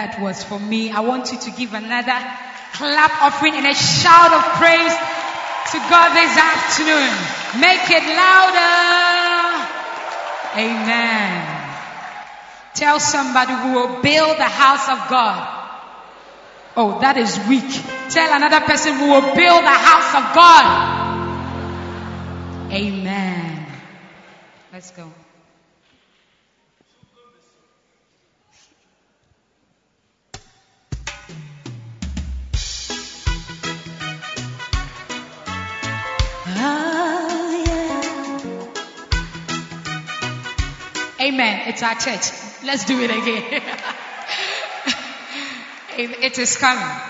That was for me. I want you to give another clap offering and a shout of praise to God this afternoon. Make it louder. Amen. Tell somebody who will build the house of God. Oh, that is weak. Tell another person who will build the house of God. Amen. It's our church. Let's do it again. it is coming.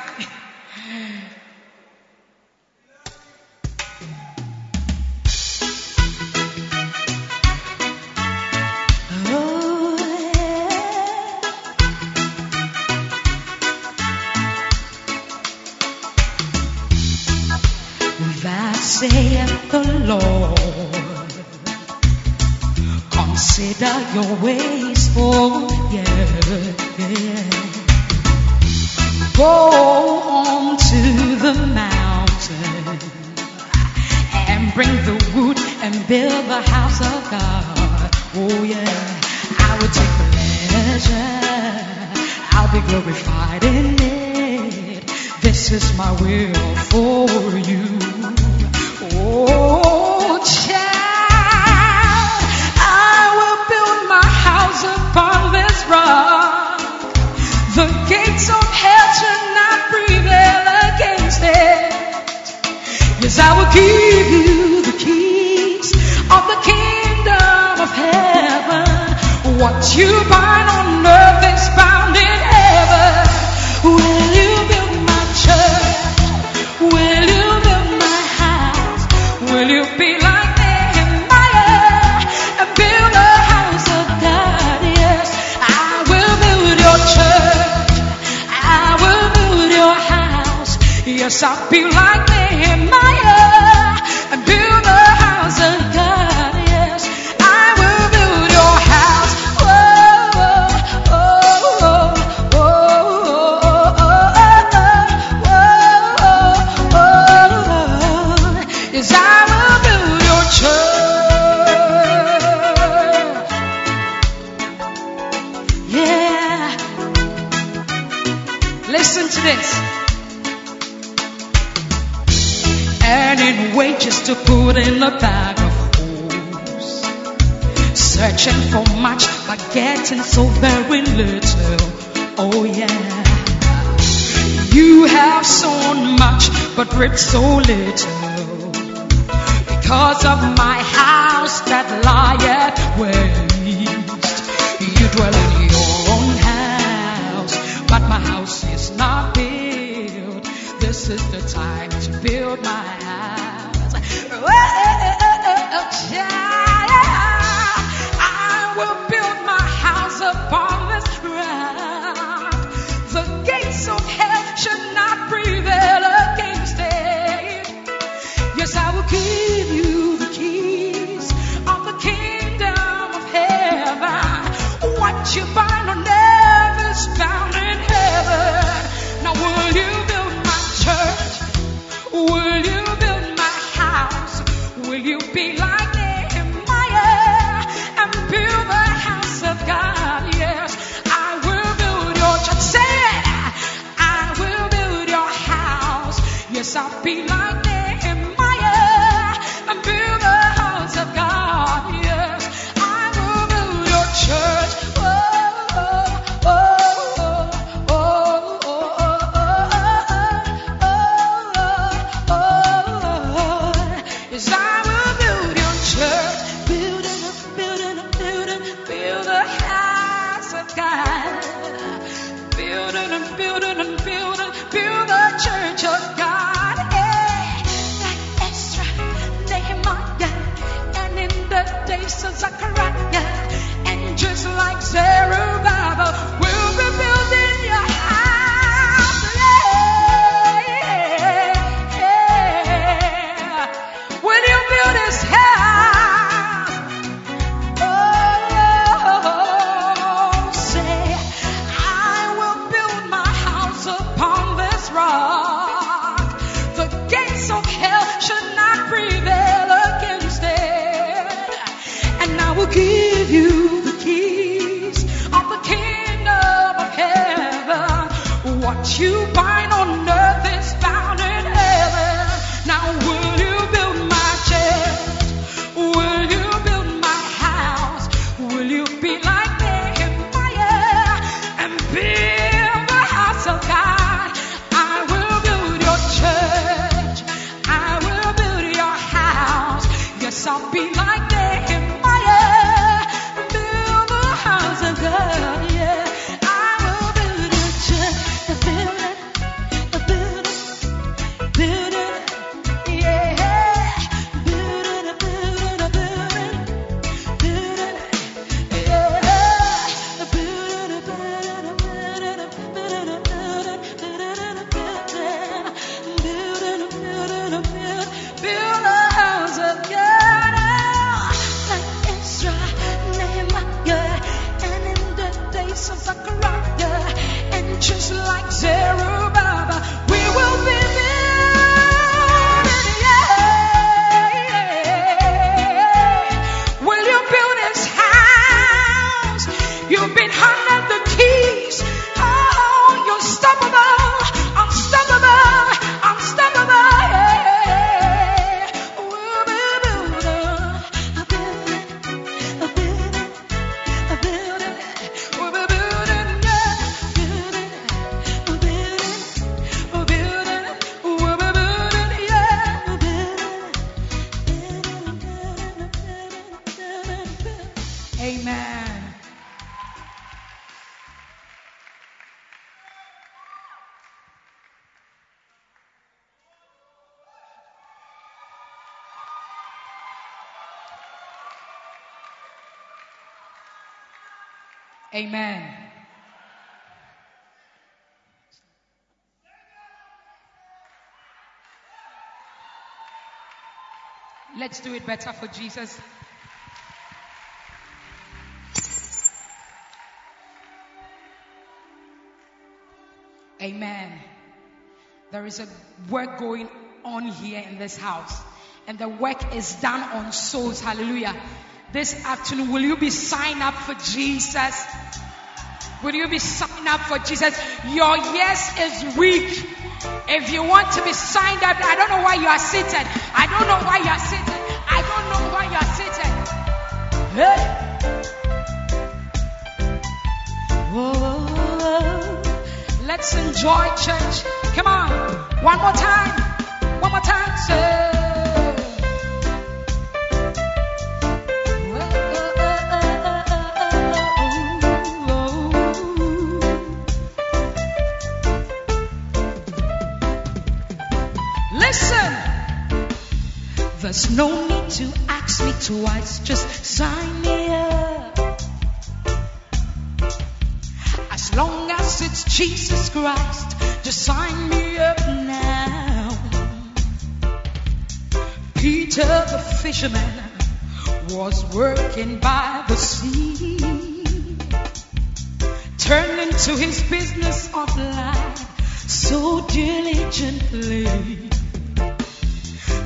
Better for Jesus. Amen. There is a work going on here in this house, and the work is done on souls. Hallelujah. This afternoon, will you be signed up for Jesus? Will you be signed up for Jesus? Your yes is weak. If you want to be signed up, I don't know why you are seated. I don't know why you are seated. Let's enjoy church. Come on. One more time. One more time. Say. Listen. There's no need to ask me twice. Just sign me up. As long as it's Jesus Christ, just sign me up now. Peter the fisherman was working by the sea, turning to his business of life so diligently.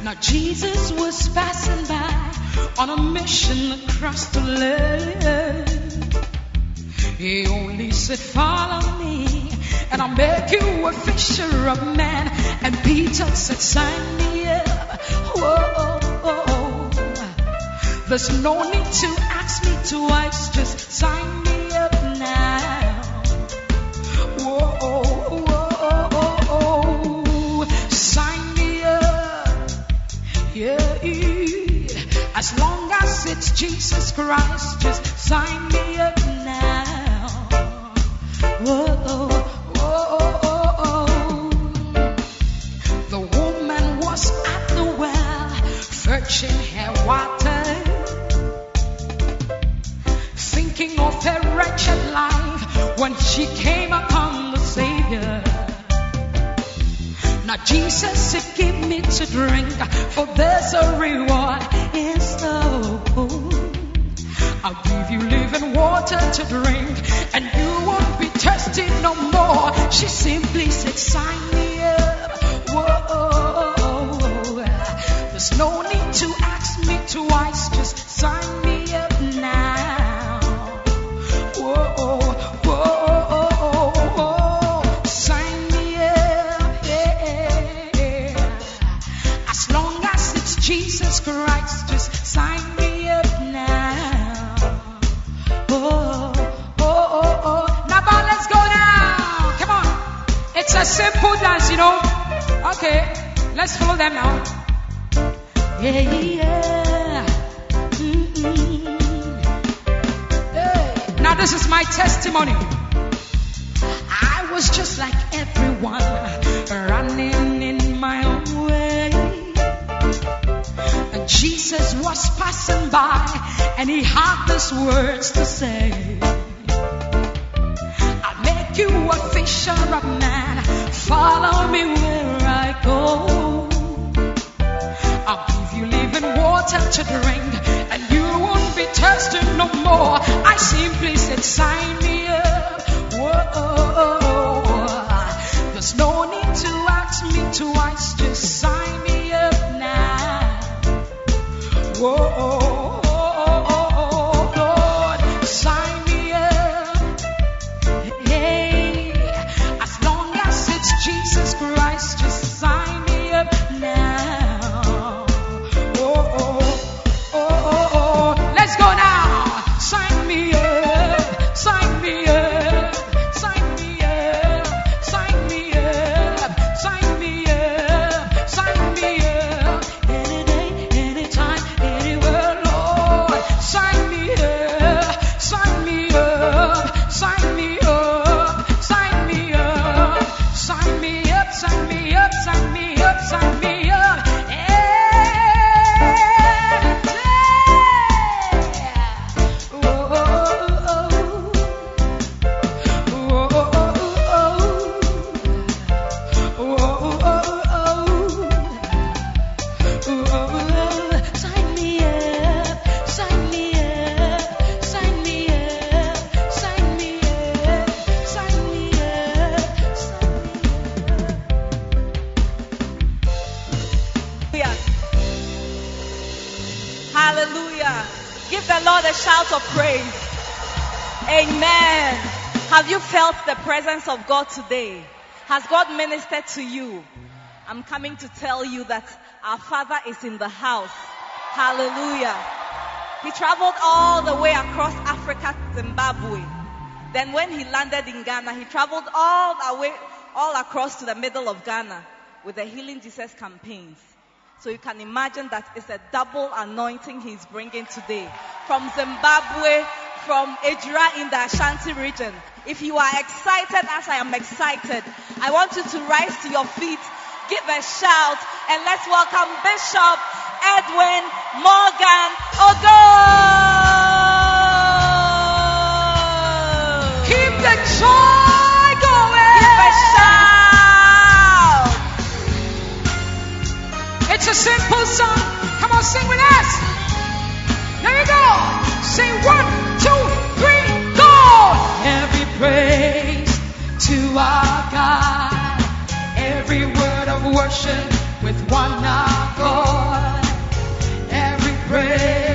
Now Jesus was passing by on a mission across the land. He only said, Follow me, and I'll make you a fisher of men. And Peter said, Sign me up. Whoa, there's no need to ask me twice, just sign as long as it's Jesus Christ, just sign me up now. Whoa, whoa, the woman was at the well, fetching her water, thinking of her wretched life when she came upon the Savior. Now Jesus said, give me to drink, for there's a reward store. I'll give you living water to drink, and you won't be thirsty no more. She simply said, sign me up. Whoa, there's no need to simple dance, you know. Okay, let's follow them now. Yeah, yeah. Mm-hmm. Hey. Now this is my testimony. I was just like everyone, running in my own way. And Jesus was passing by, and he had these words to say. I'll make you a fisher of men. Follow me where I go. I'll give you living water to drink, and you won't be thirsty no more. I simply said, sign me up. Whoa. There's no need to ask me twice, just sign me up now. Whoa. Shout of praise. Amen. Have you felt the presence of God today? Has God ministered to you? I'm coming to tell you that our Father is in the house. Hallelujah. He traveled all the way across Africa Zimbabwe. Then when he landed in Ghana, he traveled all the way, all across to the middle of Ghana with the Healing Jesus campaigns. So you can imagine that it's a double anointing he's bringing today. From Zimbabwe, from Ejura in the Ashanti region. If you are excited as I am excited, I want you to rise to your feet, give a shout, and let's welcome Bishop Edwin Morgan Ogo. Keep the joy It's a simple song. Come on, sing with us. There you go. Sing one, two, three, go. Every praise to our God. Every word of worship with one accord. Every praise,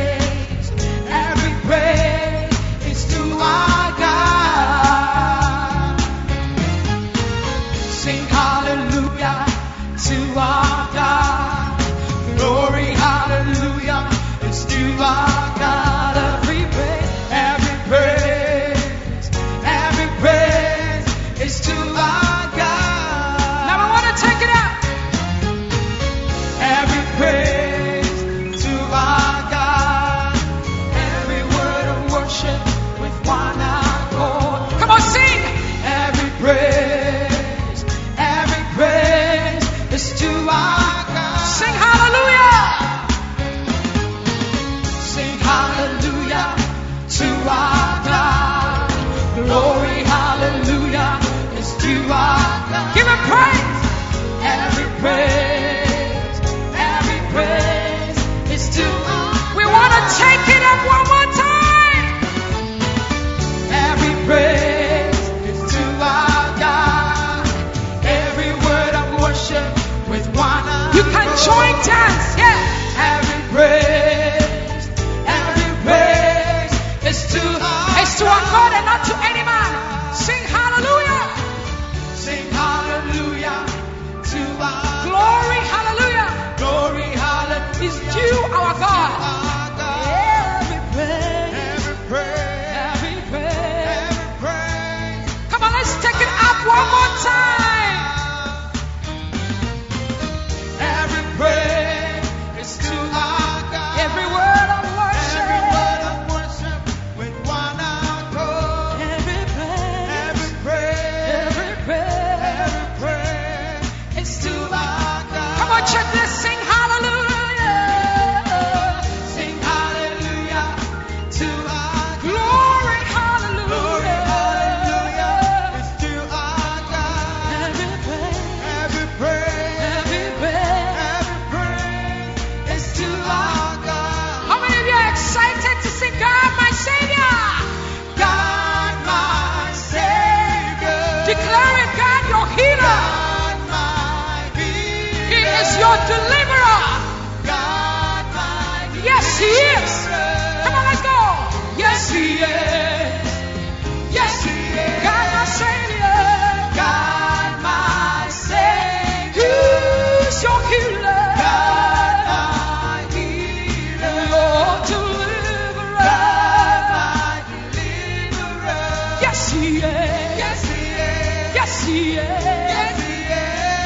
Yes, he is. Yes, he is.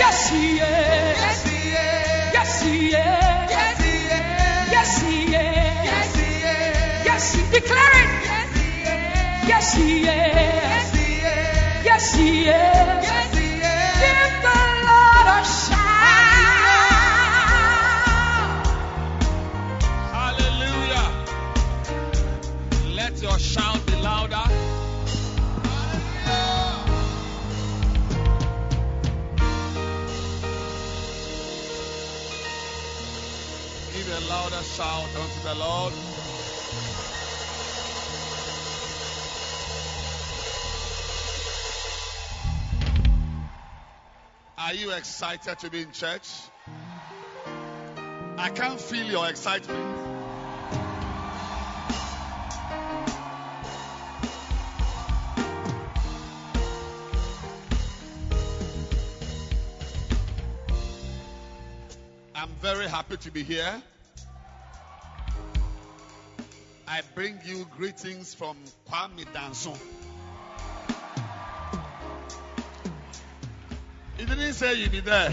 Yes, he is. Yes, he is. Yes, he is. Yes, he is. Yes, he is. Declare it. Yes, he is. Shout unto the Lord. Are you excited to be in church? I can't feel your excitement. I'm very happy to be here. I bring you greetings from Kwame Danso. He didn't say you'd be there.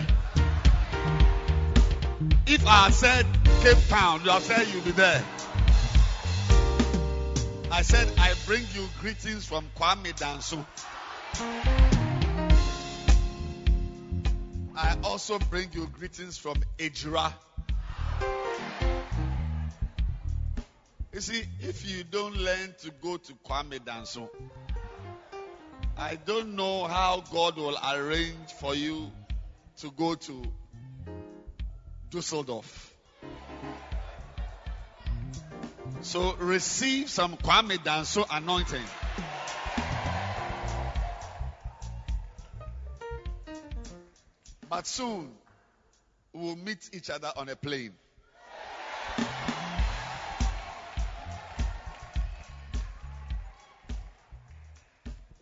If I said Cape Town, you have said you'll be there. I said I bring you greetings from Kwame Danso. I also bring you greetings from Ejura. You see, if you don't learn to go to Kwame Danso, I don't know how God will arrange for you to go to Dusseldorf. So receive some Kwame Danso anointing. But soon we will meet each other on a plane.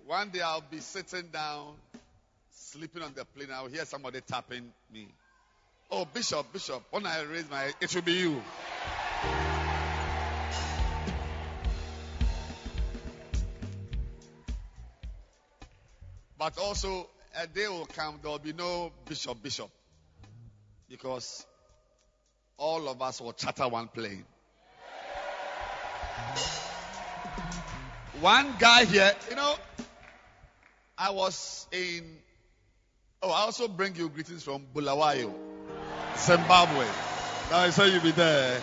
One day I'll be sitting down, sleeping on the plane. I'll hear somebody tapping me. Oh, Bishop, Bishop, when I raise my, it will be you. But also, a day will come, there will be no Bishop, Bishop. Because all of us will chatter one plane. One guy here, you know, I was in. Oh, I also bring you greetings from Bulawayo, Zimbabwe. Now I saw you be there.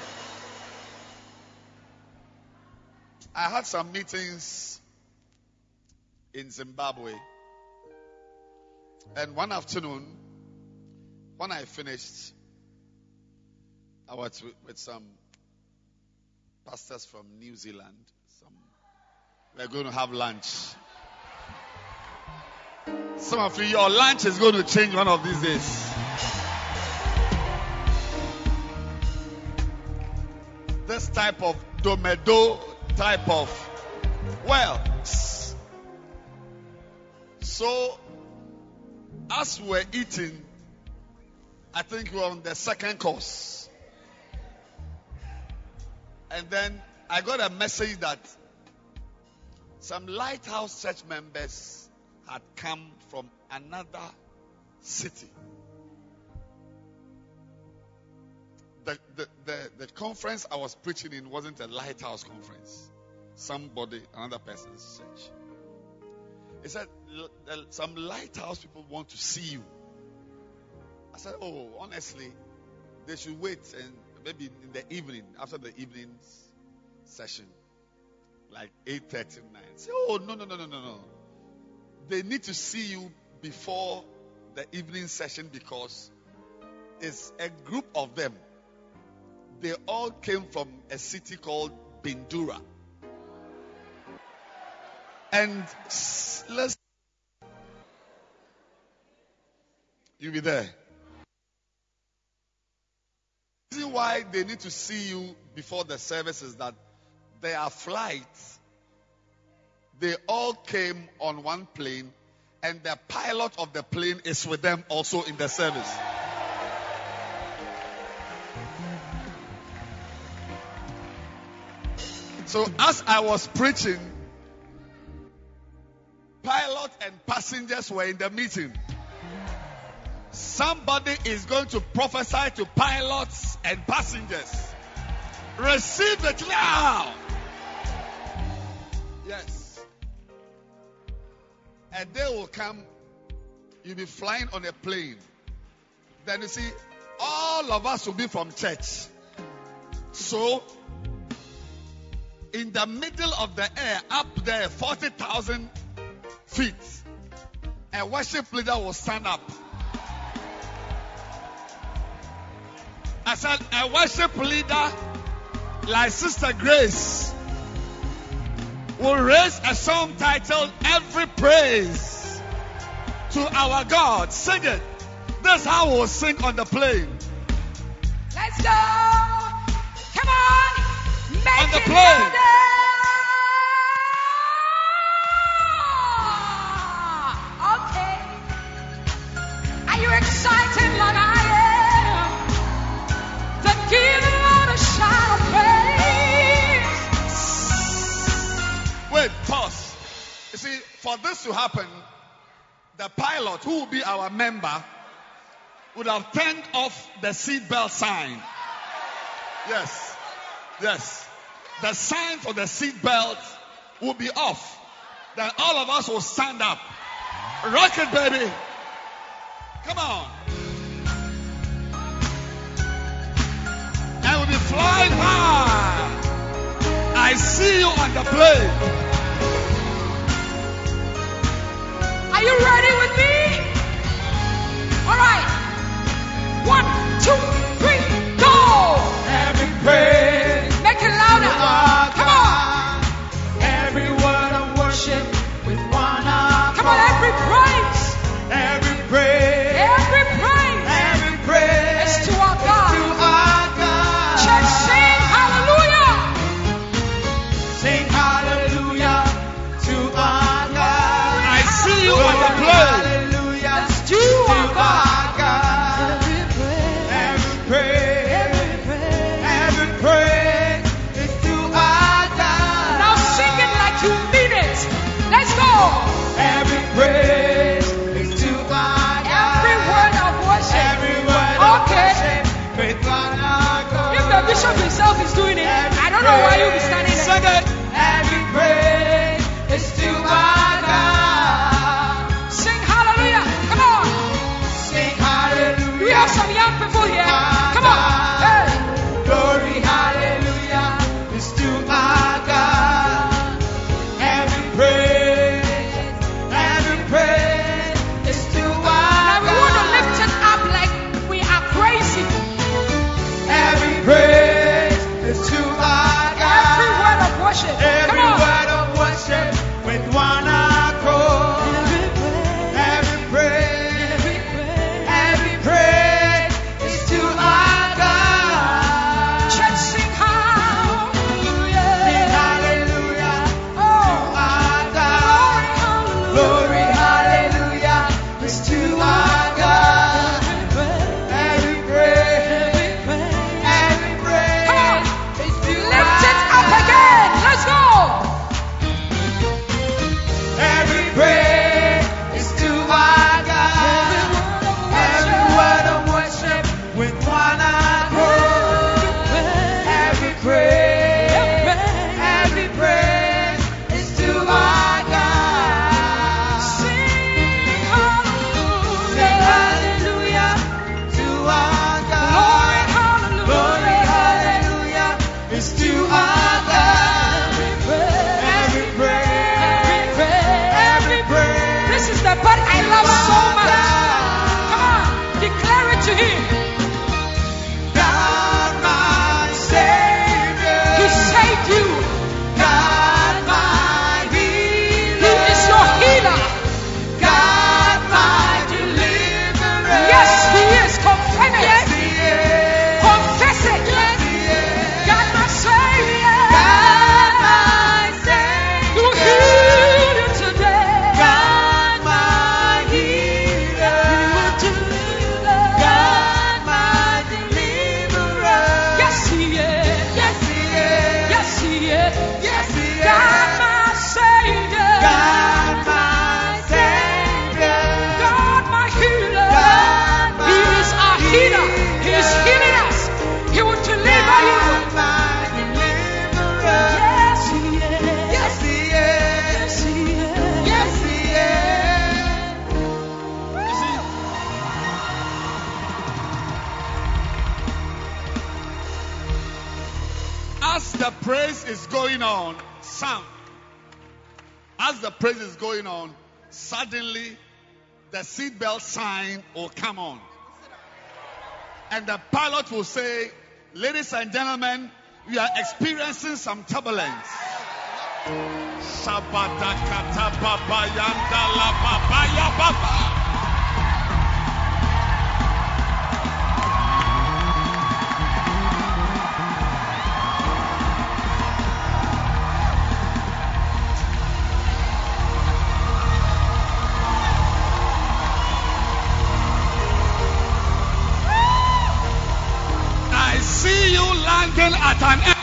I had some meetings in Zimbabwe. And one afternoon, when I finished, I was with, some pastors from New Zealand. Some, we're going to have lunch. Some of you, your lunch is going to change one of these days. This type of domedo type of, well, so as we were eating, I think we were on the second course. And then I got a message that some lighthouse church members had come from another city. The, the, the, the conference I was preaching in wasn't a lighthouse conference. Somebody, another person's church. He said, Some lighthouse people want to see you. I said, Oh, honestly, they should wait and maybe in the evening, after the evening session, like 8 30, 9. Say, Oh, no, no, no, no, no, no. They need to see you before the evening session because it's a group of them. They all came from a city called Bindura. And let's. You'll be there. The reason why they need to see you before the service is that there are flights, they all came on one plane, and the pilot of the plane is with them also in the service. So, as I was preaching, pilot and passengers were in the meeting. Somebody is going to prophesy to pilots and passengers. Receive it now. Yes. A day will come, you'll be flying on a plane. Then you see, all of us will be from church. So, in the middle of the air, up there, 40,000 feet, a worship leader will stand up. I said, a worship leader like Sister Grace will raise a song titled Every Praise to Our God. Sing it. That's how we'll sing on the plane. Let's go. Come on. Make On the it plane. Okay. Are you excited like I am? The for this to happen, the pilot, who will be our member, would have turned off the seatbelt sign. Yes. Yes. The sign for the seatbelt will be off. Then all of us will stand up. Rock it, baby. Come on. And we'll be flying high. I see you on the plane. Are you ready with me? All right. One, two, three, go. Every praise, be will say, Ladies and gentlemen, we are experiencing some turbulence. Shabadakata babayandala babaya baba. Air-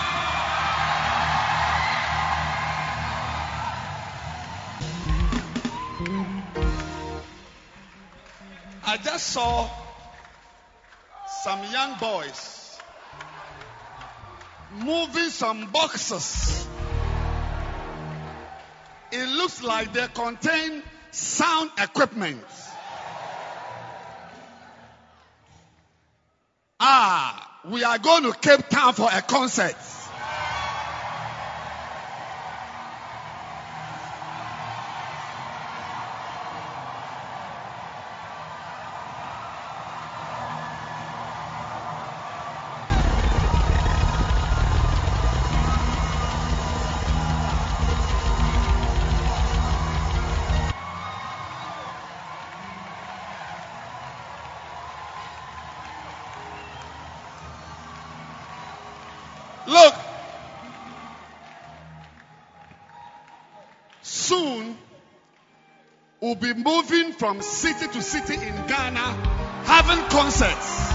I just saw some young boys moving some boxes. It looks like they contain sound equipment. We are going to Cape Town for a concert. Soon we'll be moving from city to city in Ghana having concerts.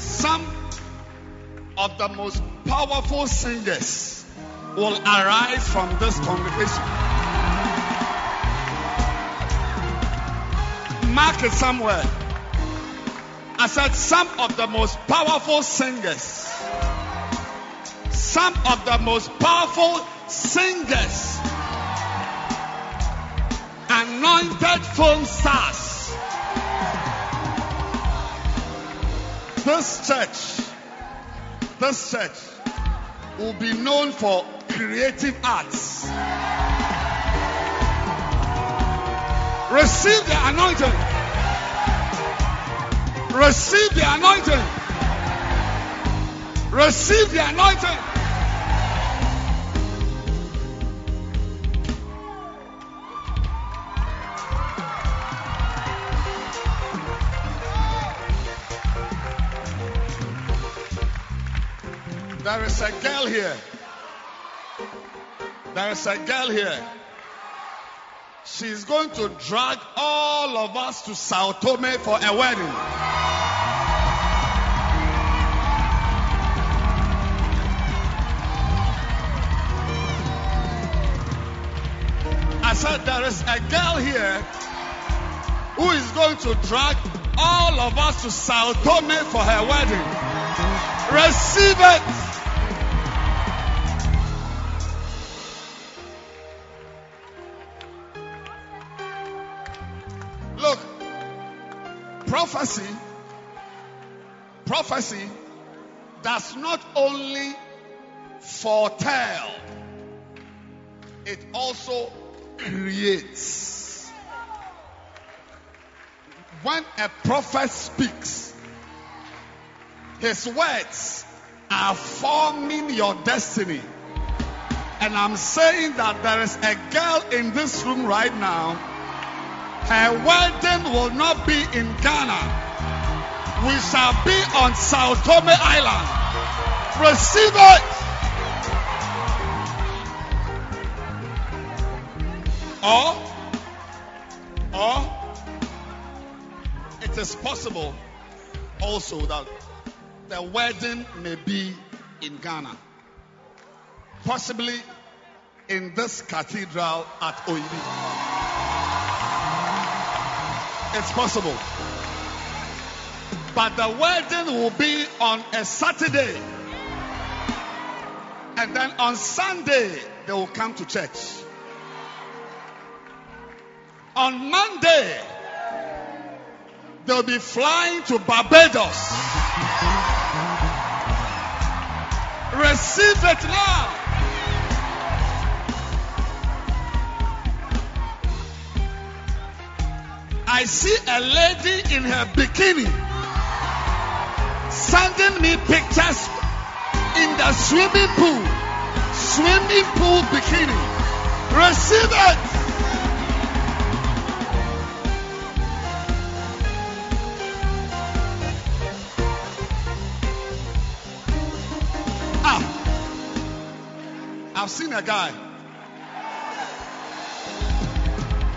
Some of the most powerful singers will arise from this congregation. Mark it somewhere. I said some of the most powerful singers. Some of the most powerful singers. Anointed film stars. This church, this church will be known for creative arts. Receive the anointing. Receive the anointing. Receive the anointing. There is a girl here. There is a girl here. She's going to drag all of us to Sao Tome for a wedding. There is a girl here who is going to drag all of us to Sao Tome for her wedding. Receive it. Look, prophecy, prophecy does not only foretell, it also creates. When a prophet speaks, his words are forming your destiny. And I'm saying that there is a girl in this room right now her wedding will not be in Ghana. We shall be on Sao Tome Island. Receive it. Or, or, it is possible also that the wedding may be in Ghana. Possibly in this cathedral at Oyibi. It's possible. But the wedding will be on a Saturday. And then on Sunday, they will come to church. On Monday, they'll be flying to Barbados. Receive it now. I see a lady in her bikini sending me pictures in the swimming pool. Swimming pool bikini. Receive it. I've seen a guy.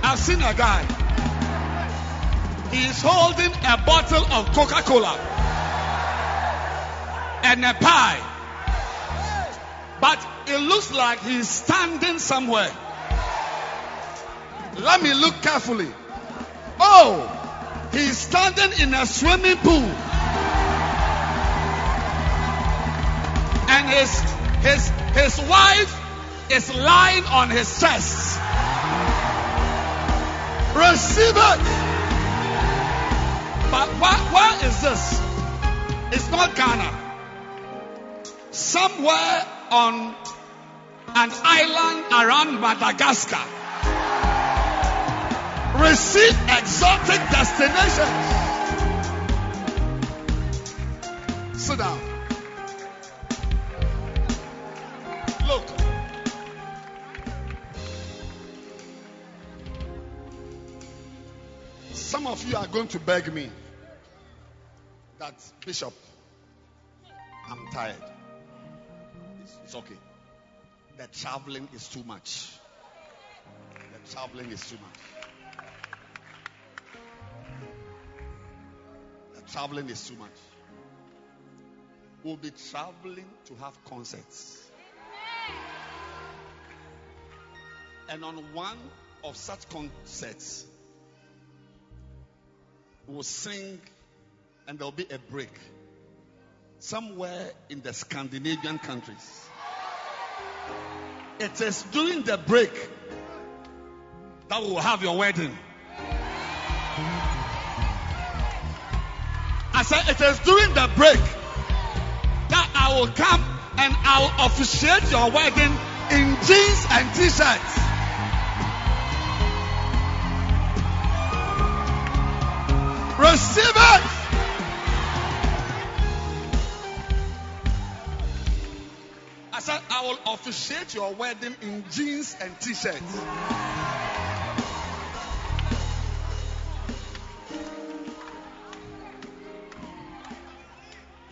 I've seen a guy. He is holding a bottle of Coca Cola and a pie. But it looks like he's standing somewhere. Let me look carefully. Oh, he's standing in a swimming pool. And his his his wife is lying on his chest. Receive it. But where, is this? It's not Ghana. Somewhere on an island around Madagascar. Receive exotic destinations. Sit down. Some of you are going to beg me that, Bishop, I'm tired. It's, it's okay. The traveling is too much. The traveling is too much. The traveling is too much. We'll be traveling to have concerts. And on one of such concerts, we'll sing and there'll be a break somewhere in the Scandinavian countries. It is during the break that we'll have your wedding. I said it is during the break that I will come and I will officiate your wedding in jeans and t-shirts. Receive it. I said, I will officiate your wedding in jeans and t shirts.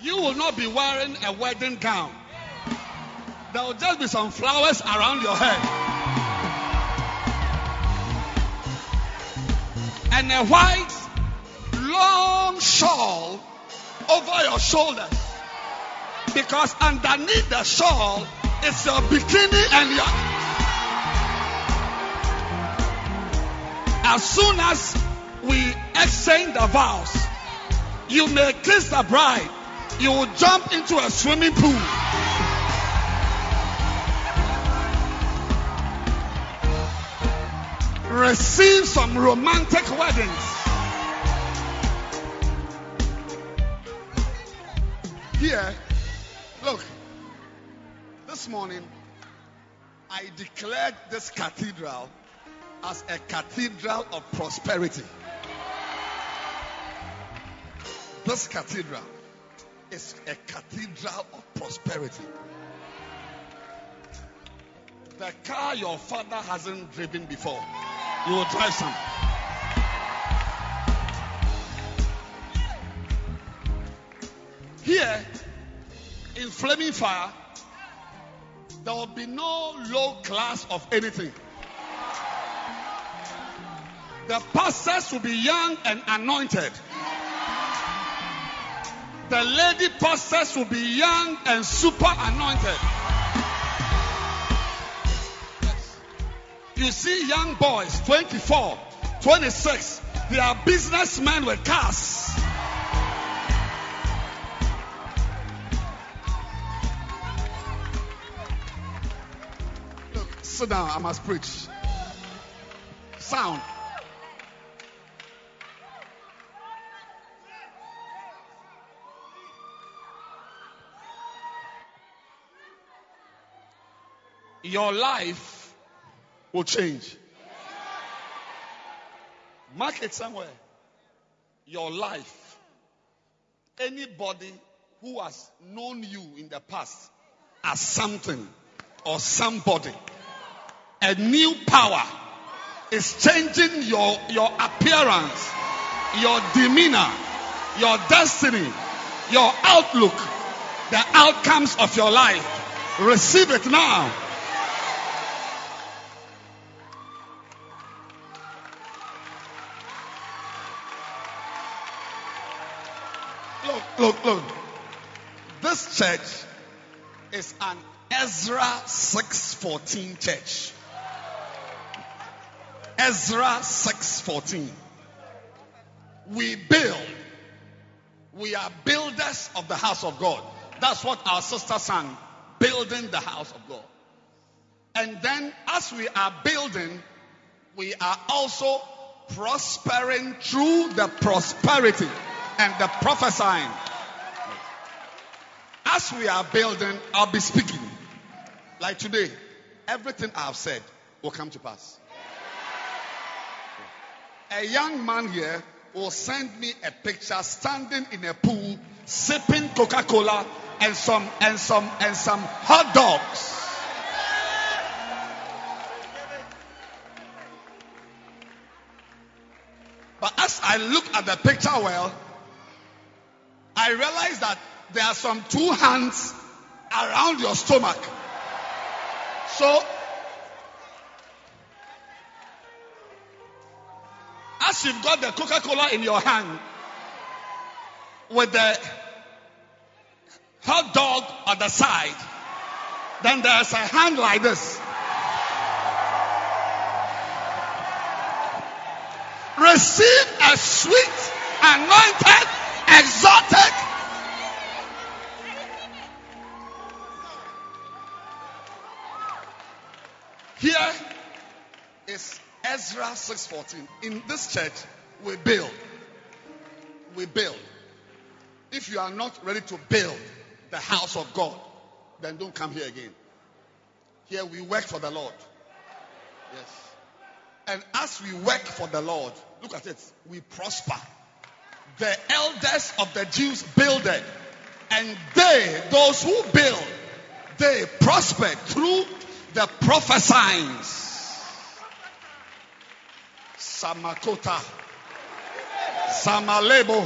You will not be wearing a wedding gown, there will just be some flowers around your head. And a white long shawl over your shoulders. Because underneath the shawl is your bikini and your. As soon as we exchange the vows, you may kiss the bride, you will jump into a swimming pool. Receive some romantic weddings. Here, look, this morning I declared this cathedral as a cathedral of prosperity. This cathedral is a cathedral of prosperity. The car your father hasn't driven before, you will drive some. Here in flaming fire, there will be no low class of anything. The pastors will be young and anointed. The lady pastors will be young and super anointed. You see young boys, 24, 26, they are businessmen with cars. Sit down, I must preach. Sound. Your life will change. Mark it somewhere. Your life. Anybody who has known you in the past as something or somebody a new power is changing your, your appearance, your demeanor, your destiny, your outlook, the outcomes of your life. Receive it now. Look, look, look. This church is an Ezra 614 church. Ezra 614. We build. We are builders of the house of God. That's what our sister sang. Building the house of God. And then as we are building, we are also prospering through the prosperity and the prophesying. As we are building, I'll be speaking. Like today, everything I've said will come to pass. A young man here will send me a picture standing in a pool, sipping Coca-Cola and some and some and some hot dogs. But as I look at the picture well, I realize that there are some two hands around your stomach. So, as you've got the Coca Cola in your hand with the hot dog on the side, then there's a hand like this. Receive a sweet, anointed, exotic Here is Ezra 6:14. In this church, we build. We build. If you are not ready to build the house of God, then don't come here again. Here we work for the Lord. Yes. And as we work for the Lord, look at it, we prosper. The elders of the Jews builded, and they, those who build, they prospered through the prophesying. Samakota. Samalebo.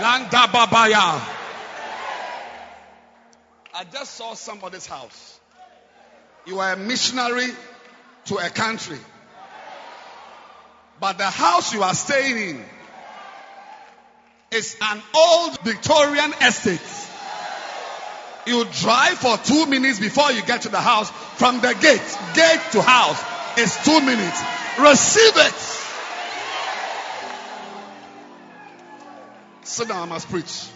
Landa Babaya. I just saw somebody's house. You are a missionary to a country. But the house you are staying in is an old Victorian estate. You drive for two minutes before you get to the house. From the gate, gate to house is two minutes. Receive it. Sit down, I must preach.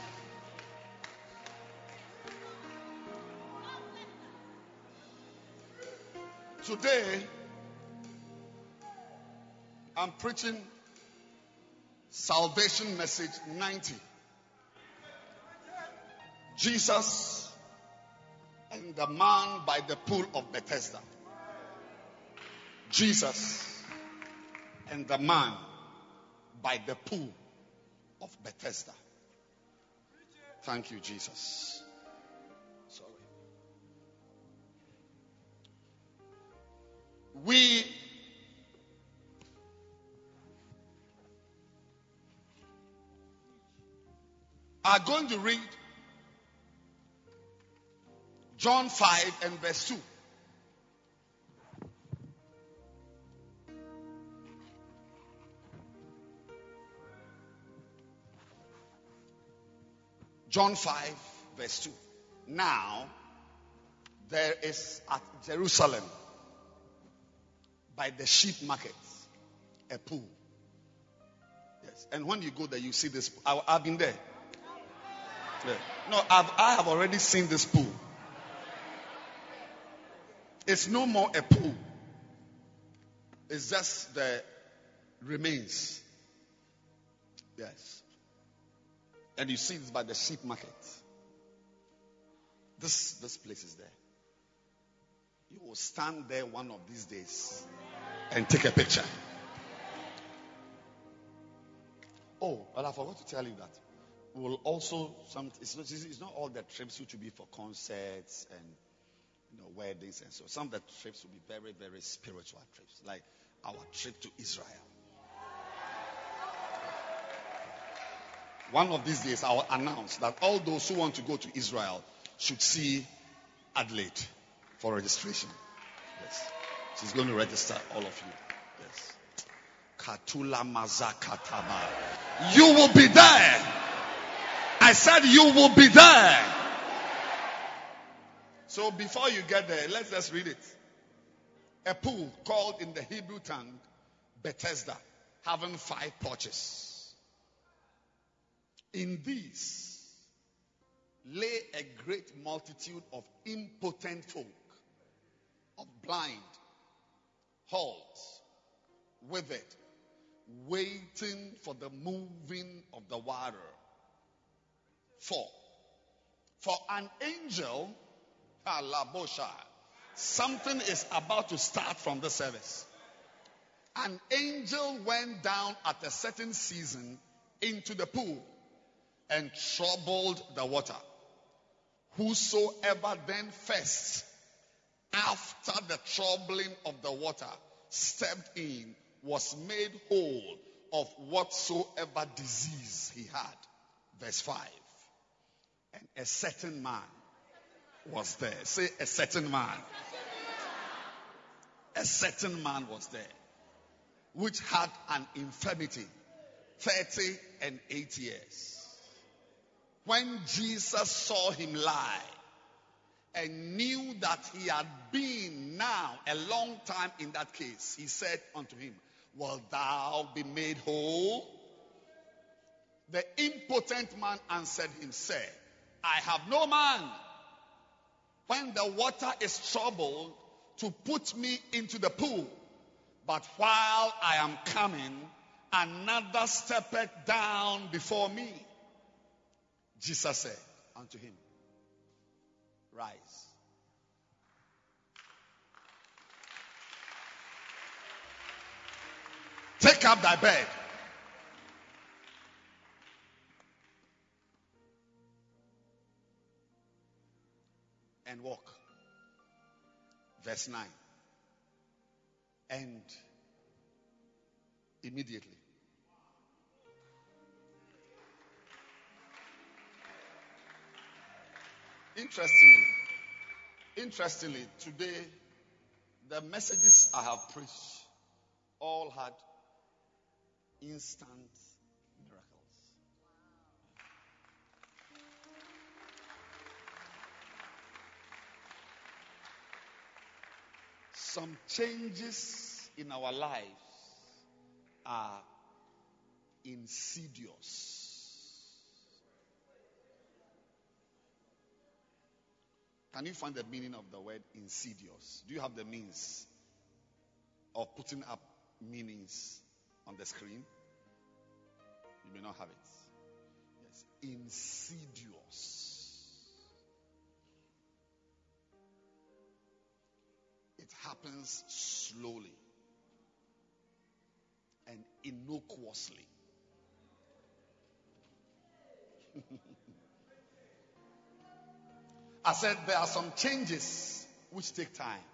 Today, I'm preaching salvation message 90. Jesus and the man by the pool of Bethesda. Jesus and the man by the pool of Bethesda. Thank you, Jesus. Sorry. We are going to read John 5 and verse 2. John 5, verse 2. Now, there is at Jerusalem, by the sheep market, a pool. Yes. And when you go there, you see this. I, have been there. Yeah. No, I've, I have already seen this pool. It's no more a pool. It's just the remains. Yes. And you see this by the sheep market. This this place is there. You will stand there one of these days and take a picture. Oh, but I forgot to tell you that. Will also some. It's not, it's not all the trips which will be for concerts and you know weddings and so. Some of the trips will be very very spiritual trips, like our trip to Israel. One of these days, I will announce that all those who want to go to Israel should see Adelaide for registration. Yes. She's going to register all of you. Yes. Katula Mazakataba. You will be there. I said you will be there. So before you get there, let's just read it. A pool called in the Hebrew tongue Bethesda, having five porches. In these lay a great multitude of impotent folk, of blind, halt, withered, waiting for the moving of the water. For, For an angel, something is about to start from the service. An angel went down at a certain season into the pool and troubled the water. Whosoever then first, after the troubling of the water, stepped in was made whole of whatsoever disease he had. Verse 5. And a certain man was there. Say, a certain man. A certain man was there, which had an infirmity 30 and 8 years. When Jesus saw him lie and knew that he had been now a long time in that case, he said unto him, Will thou be made whole? The impotent man answered him, Say, I have no man when the water is troubled to put me into the pool. But while I am coming, another steppeth down before me. Jesus said unto him, Rise. Take up thy bed. And walk. Verse 9. And immediately Interestingly, interestingly, today the messages I have preached all had instant miracles. Some changes in our lives are insidious. Can you find the meaning of the word insidious? Do you have the means of putting up meanings on the screen? You may not have it. Yes, insidious. It happens slowly and innocuously. I said there are some changes which take time.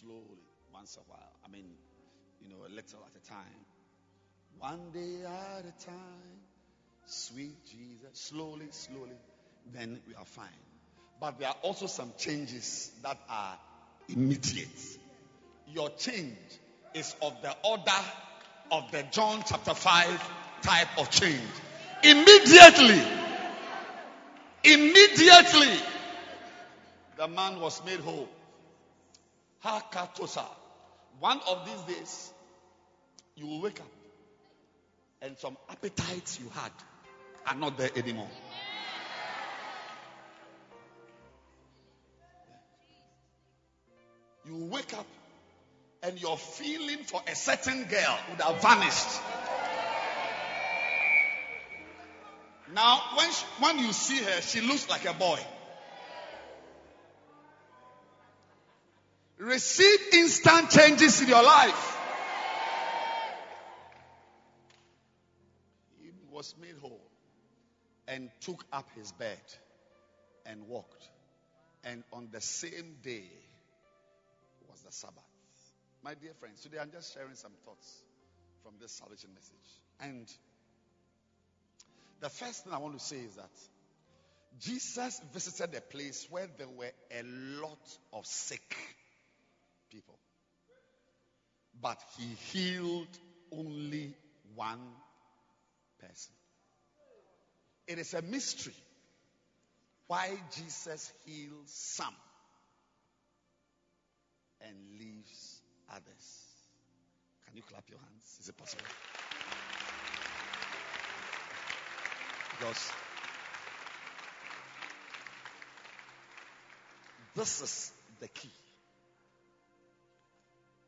Slowly, once a while. I mean, you know, a little at a time. One day at a time. Sweet Jesus. Slowly, slowly. Then we are fine. But there are also some changes that are immediate. Your change is of the order of the John chapter 5 type of change. Immediately. Immediately, the man was made whole. Hakatosa. One of these days, you will wake up and some appetites you had are not there anymore. You wake up and your feeling for a certain girl would have vanished. Now, when, she, when you see her, she looks like a boy. receive instant changes in your life. He was made whole and took up his bed and walked. And on the same day was the Sabbath. My dear friends, today I'm just sharing some thoughts from this salvation message. And the first thing I want to say is that Jesus visited a place where there were a lot of sick people. But he healed only one person. It is a mystery why Jesus heals some and leaves others. Can you clap your hands? Is it possible? Because this is the key.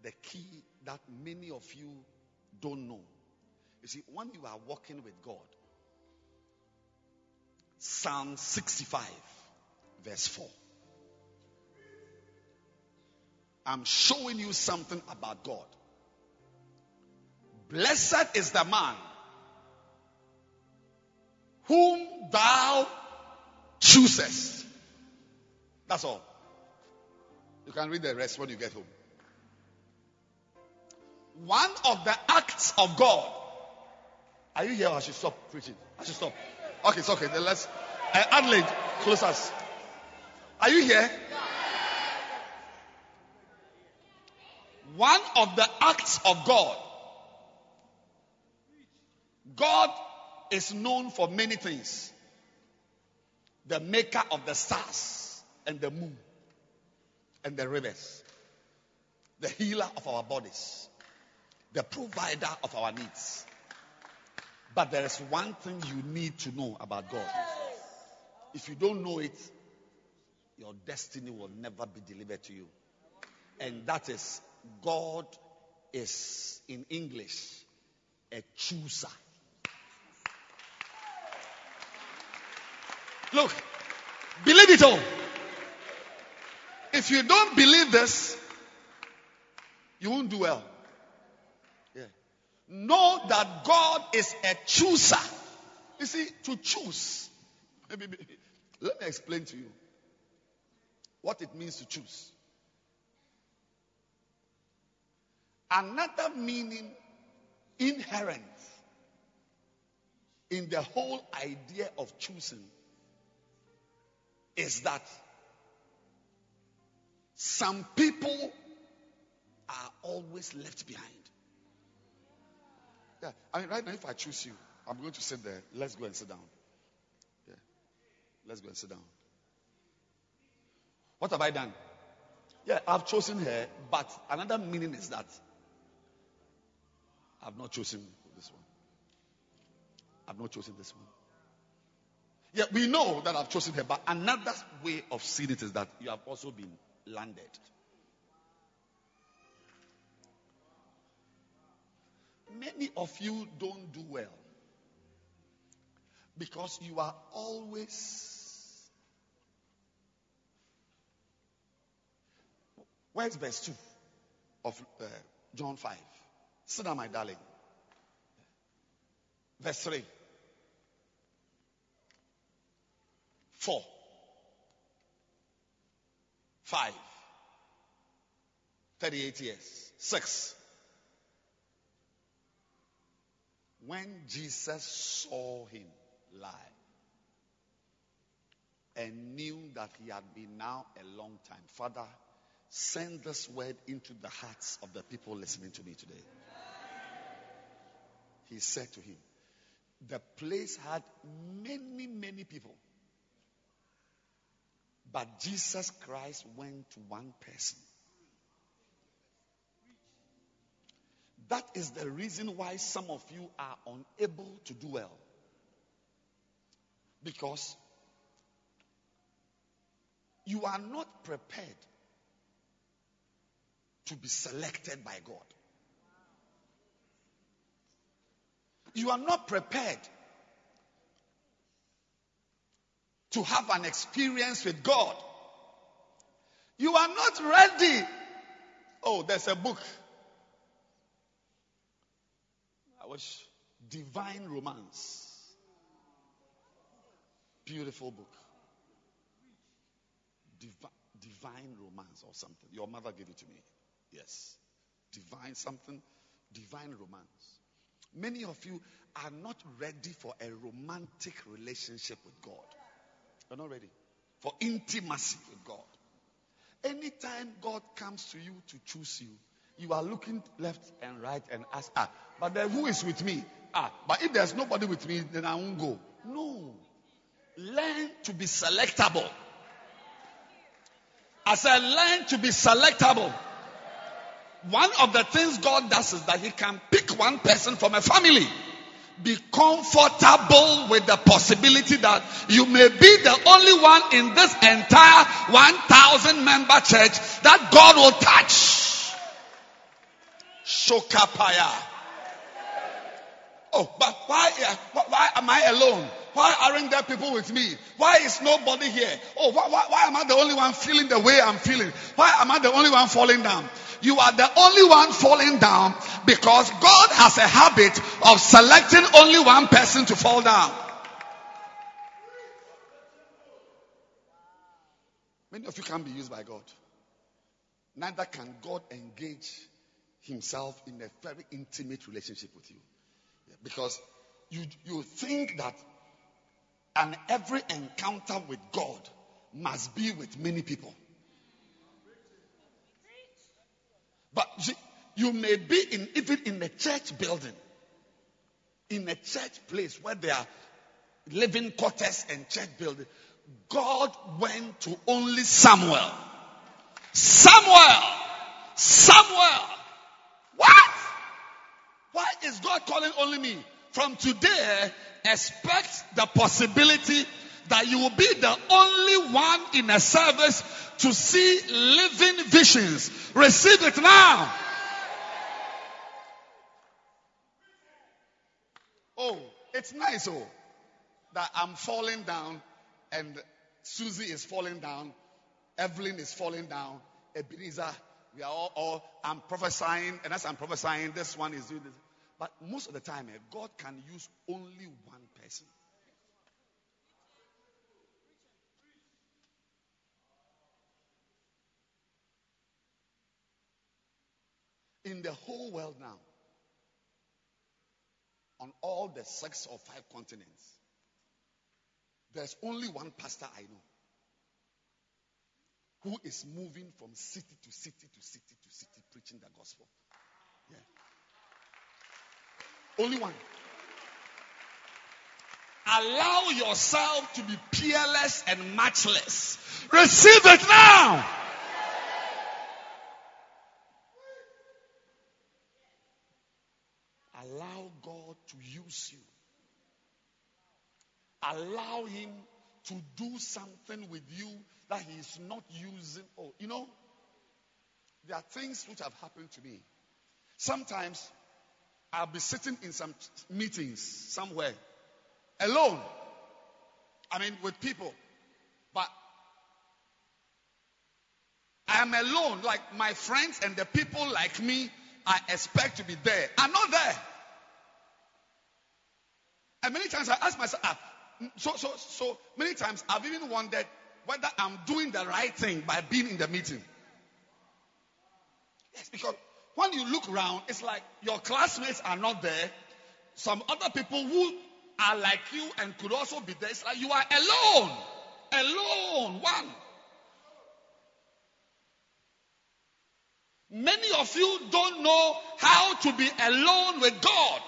The key that many of you don't know. You see, when you are walking with God, Psalm 65, verse 4. I'm showing you something about God. Blessed is the man whom thou choosest. That's all. You can read the rest when you get home. One of the acts of God. Are you here I should stop preaching? I should stop. Okay, it's okay. Then let's. Uh, Adelaide, close us. Are you here? One of the acts of God. God is known for many things. The maker of the stars and the moon and the rivers. The healer of our bodies. The provider of our needs. But there is one thing you need to know about God. If you don't know it, your destiny will never be delivered to you. And that is God is in English a chooser. Look, believe it all. If you don't believe this, you won't do well. Yeah. Know that God is a chooser. You see, to choose. Let me explain to you what it means to choose. Another meaning inherent in the whole idea of choosing is that some people are always left behind. Yeah, I mean, right now, if I choose you, I'm going to sit there. Let's go and sit down. Yeah, let's go and sit down. What have I done? Yeah, I've chosen her, but another meaning is that I've not chosen this one. I've not chosen this one. Yeah, we know that I've chosen her, but another way of seeing it is that you have also been landed. Many of you don't do well because you are always. Where's verse 2 of uh, John 5? Sit down, my darling. Verse 3. 4. 5. 38 years. 6. When Jesus saw him lie and knew that he had been now a long time, Father, send this word into the hearts of the people listening to me today. He said to him, The place had many, many people. But Jesus Christ went to one person. That is the reason why some of you are unable to do well. Because you are not prepared to be selected by God. You are not prepared to have an experience with God. You are not ready Oh, there's a book. I wish. Divine Romance. Beautiful book. Divi- divine Romance or something. Your mother gave it to me. Yes. Divine something. Divine Romance. Many of you are not ready for a romantic relationship with God. You're not ready for intimacy with God. Anytime God comes to you to choose you, you are looking left and right and ask, ah, but then who is with me? Ah, but if there's nobody with me, then I won't go. No. Learn to be selectable. As I learn to be selectable. One of the things God does is that He can pick one person from a family. Be comfortable with the possibility that you may be the only one in this entire 1,000 member church that God will touch. Shokapaya. Oh, but why, eh, why am I alone? Why aren't there people with me? Why is nobody here? Oh, why, why, why am I the only one feeling the way I'm feeling? Why am I the only one falling down? You are the only one falling down because God has a habit of selecting only one person to fall down. Many of you can't be used by God. Neither can God engage himself in a very intimate relationship with you. Because you, you think that and every encounter with God must be with many people. But you may be in even in a church building, in a church place where there are living quarters and church building. God went to only Samuel. Samuel! Samuel! What? Why is God calling only me? From today, expect the possibility that you will be the only one in a service to see living visions. Receive it now. Oh, it's nice, oh, that I'm falling down and Susie is falling down, Evelyn is falling down, Ebenezer, we are all, all, I'm prophesying, and as I'm prophesying, this one is doing this. But most of the time, eh, God can use only one person. In the whole world now, on all the six or five continents, there's only one pastor I know who is moving from city to city to city to city preaching the gospel. Only one. Allow yourself to be peerless and matchless. Receive it now. Allow God to use you. Allow Him to do something with you that He is not using. Oh, you know, there are things which have happened to me. Sometimes I'll be sitting in some meetings somewhere alone. I mean, with people. But I'm alone. Like my friends and the people like me, I expect to be there. I'm not there. And many times I ask myself, ah, so, so, so many times I've even wondered whether I'm doing the right thing by being in the meeting. Yes, because when you look around, it's like your classmates are not there. Some other people who are like you and could also be there. It's like you are alone. Alone. One. Many of you don't know how to be alone with God.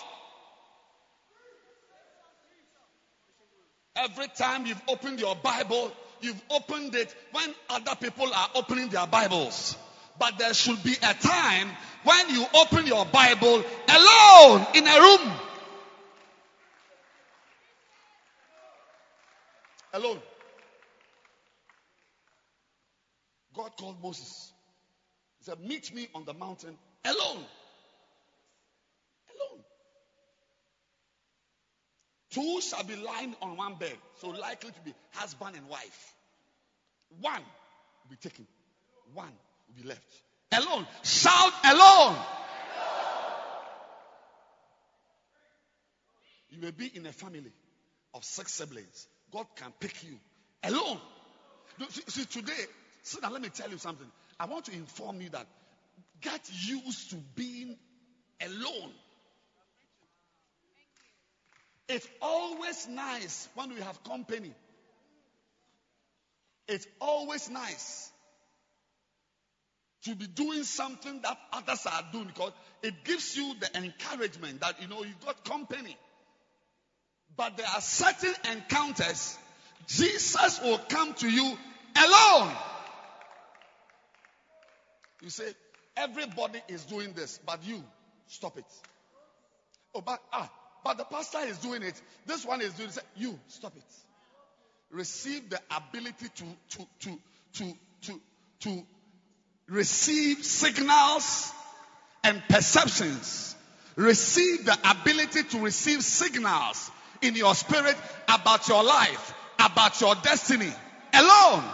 Every time you've opened your Bible, you've opened it when other people are opening their Bibles. But there should be a time when you open your Bible alone in a room. Alone. God called Moses. He said, Meet me on the mountain alone. Alone. Two shall be lying on one bed, so likely to be husband and wife. One will be taken, one will be left. Alone. Shout alone. You may be in a family of six siblings. God can pick you alone. See, see, today, so now let me tell you something. I want to inform you that get used to being alone. It's always nice when we have company. It's always nice to be doing something that others are doing because it gives you the encouragement that you know you've got company. But there are certain encounters Jesus will come to you alone. You say, everybody is doing this, but you stop it. Oh, but ah, but the pastor is doing it. This one is doing it. You stop it. Receive the ability to to to to to to receive signals and perceptions. Receive the ability to receive signals in your spirit about your life, about your destiny alone.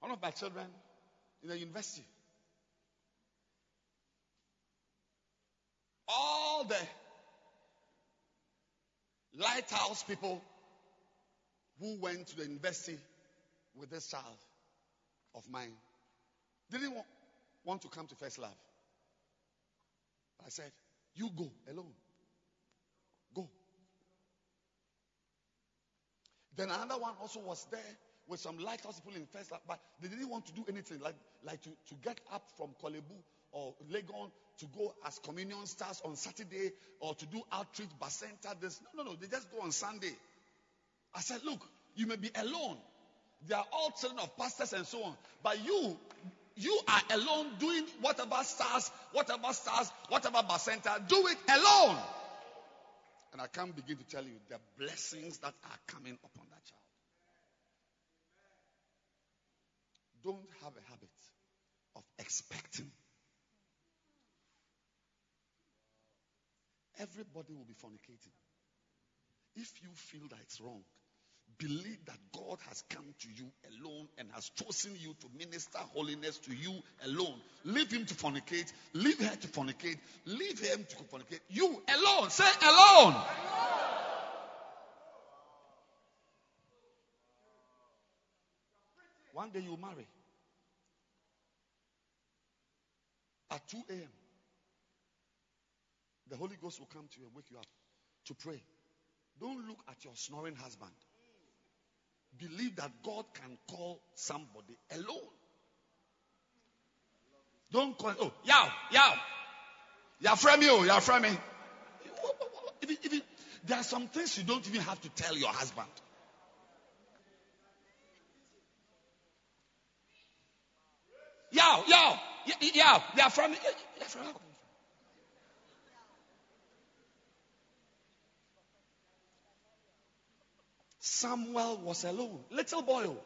One of my children in the university. All the lighthouse people who went to the university with this child of mine didn't want, to come to First Love. I said, You go alone. Go. Then another one also was there with some lighthouse people in First Love, but they didn't want to do anything like, like to, to get up from Korle Bu or Legon to go as communion stars on Saturday or to do outreach, center. This no, no, no. They just go on Sunday. I said, look, you may be alone. They are all children of pastors and so on, but you you are alone doing whatever stars, whatever stars, whatever center. Do it alone. And I can't begin to tell you the blessings that are coming upon that child. Don't have a habit of expecting. Everybody will be fornicating. If you feel that it's wrong, believe that God has come to you alone and has chosen you to minister holiness to you alone. Leave him to fornicate, leave her to fornicate, leave him to fornicate. You alone, say alone. alone. One day you marry. At 2 a.m., the Holy Ghost will come to you and wake you up to pray. Don't look at your snoring husband believe that God can call somebody alone. Don't call, oh, yow, yow. You're from you, you're from me. Oh, even, even, there are some things you don't even have to tell your husband. Yow, yow, yow, you're from. You're from. Samuel was alone. Little boy. Oh.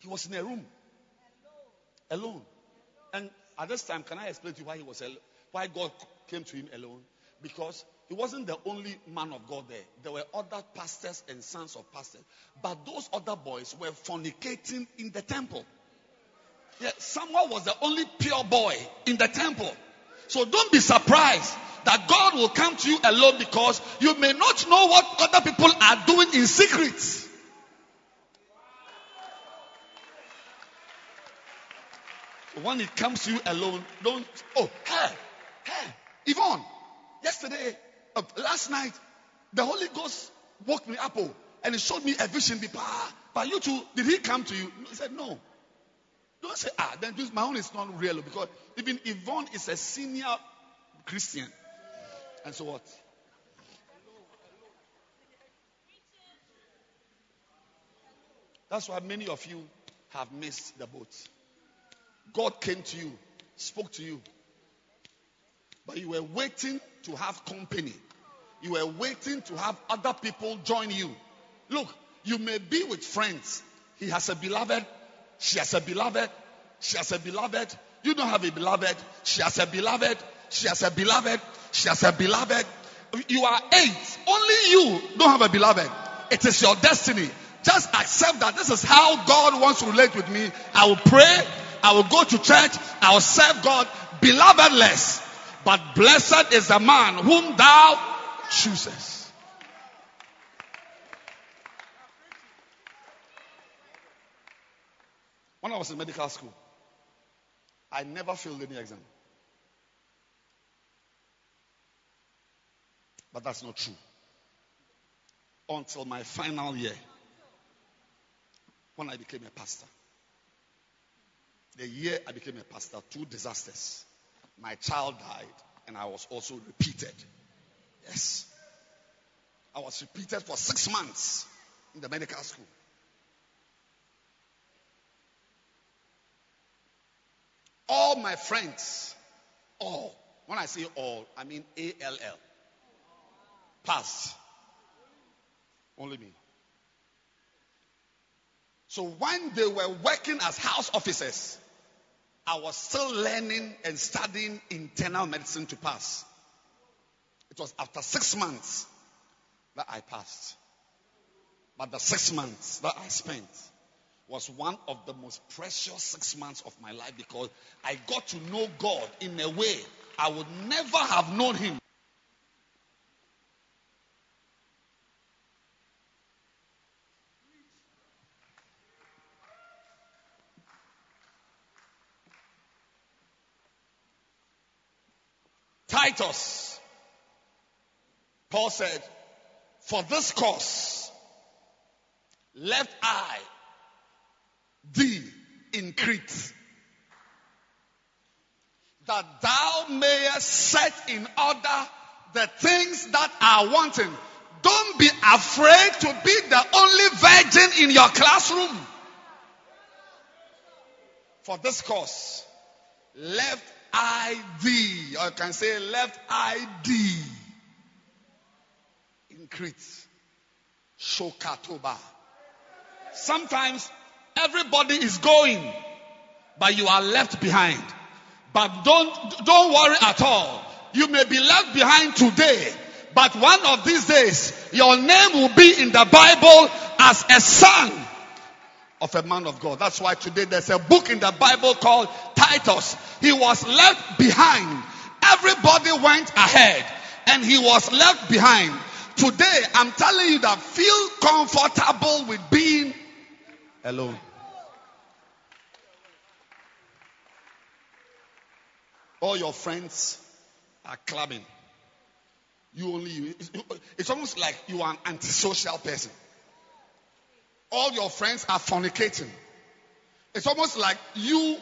He was in a room. Alone. And at this time, can I explain to you why he was alone? Why God came to him alone? Because he wasn't the only man of God there. There were other pastors and sons of pastors. But those other boys were fornicating in the temple. Yeah, Samuel was the only pure boy in the temple. So don't be surprised that God will come to you alone because you may not know what other people are doing in secret. When it comes to you alone, don't. Oh, hey, hey, Yvonne, yesterday, uh, last night, the Holy Ghost woke me up oh, and he showed me a vision. But you too, did he come to you? He said, No. Don't say, ah, then my own is not real because even Yvonne is a senior Christian. And so what? That's why many of you have missed the boat. God came to you, spoke to you, but you were waiting to have company. You were waiting to have other people join you. Look, you may be with friends. He has a beloved, she has a beloved, she has a beloved. You don't have a beloved, she has a beloved, she has a beloved, she has a beloved. You are eight. Only you don't have a beloved. It is your destiny. Just accept that this is how God wants to relate with me. I will pray. I will go to church. I will serve God. Beloved less. But blessed is the man whom thou choosest. When I was in medical school, I never failed any exam. But that's not true. Until my final year, when I became a pastor. The year I became a pastor, two disasters. My child died, and I was also repeated. Yes. I was repeated for six months in the medical school. All my friends, all, when I say all, I mean A L L, passed. Only me. So when they were working as house officers, I was still learning and studying internal medicine to pass. It was after six months that I passed. But the six months that I spent was one of the most precious six months of my life because I got to know God in a way I would never have known Him. Titus, Paul said, For this cause left I thee in Crete, that thou mayest set in order the things that are wanting. Don't be afraid to be the only virgin in your classroom. For this cause left ID, I or you can say left I thee in Crete. Shokatoba. Sometimes everybody is going, but you are left behind. But don't, don't worry at all. You may be left behind today, but one of these days, your name will be in the Bible as a son of a man of God. That's why today there's a book in the Bible called Titus. He was left behind. Everybody went ahead and he was left behind. Today, I'm telling you that feel comfortable with being alone. All your friends are clubbing. You only, it's almost like you are an antisocial person. All your friends are fornicating. It's almost like you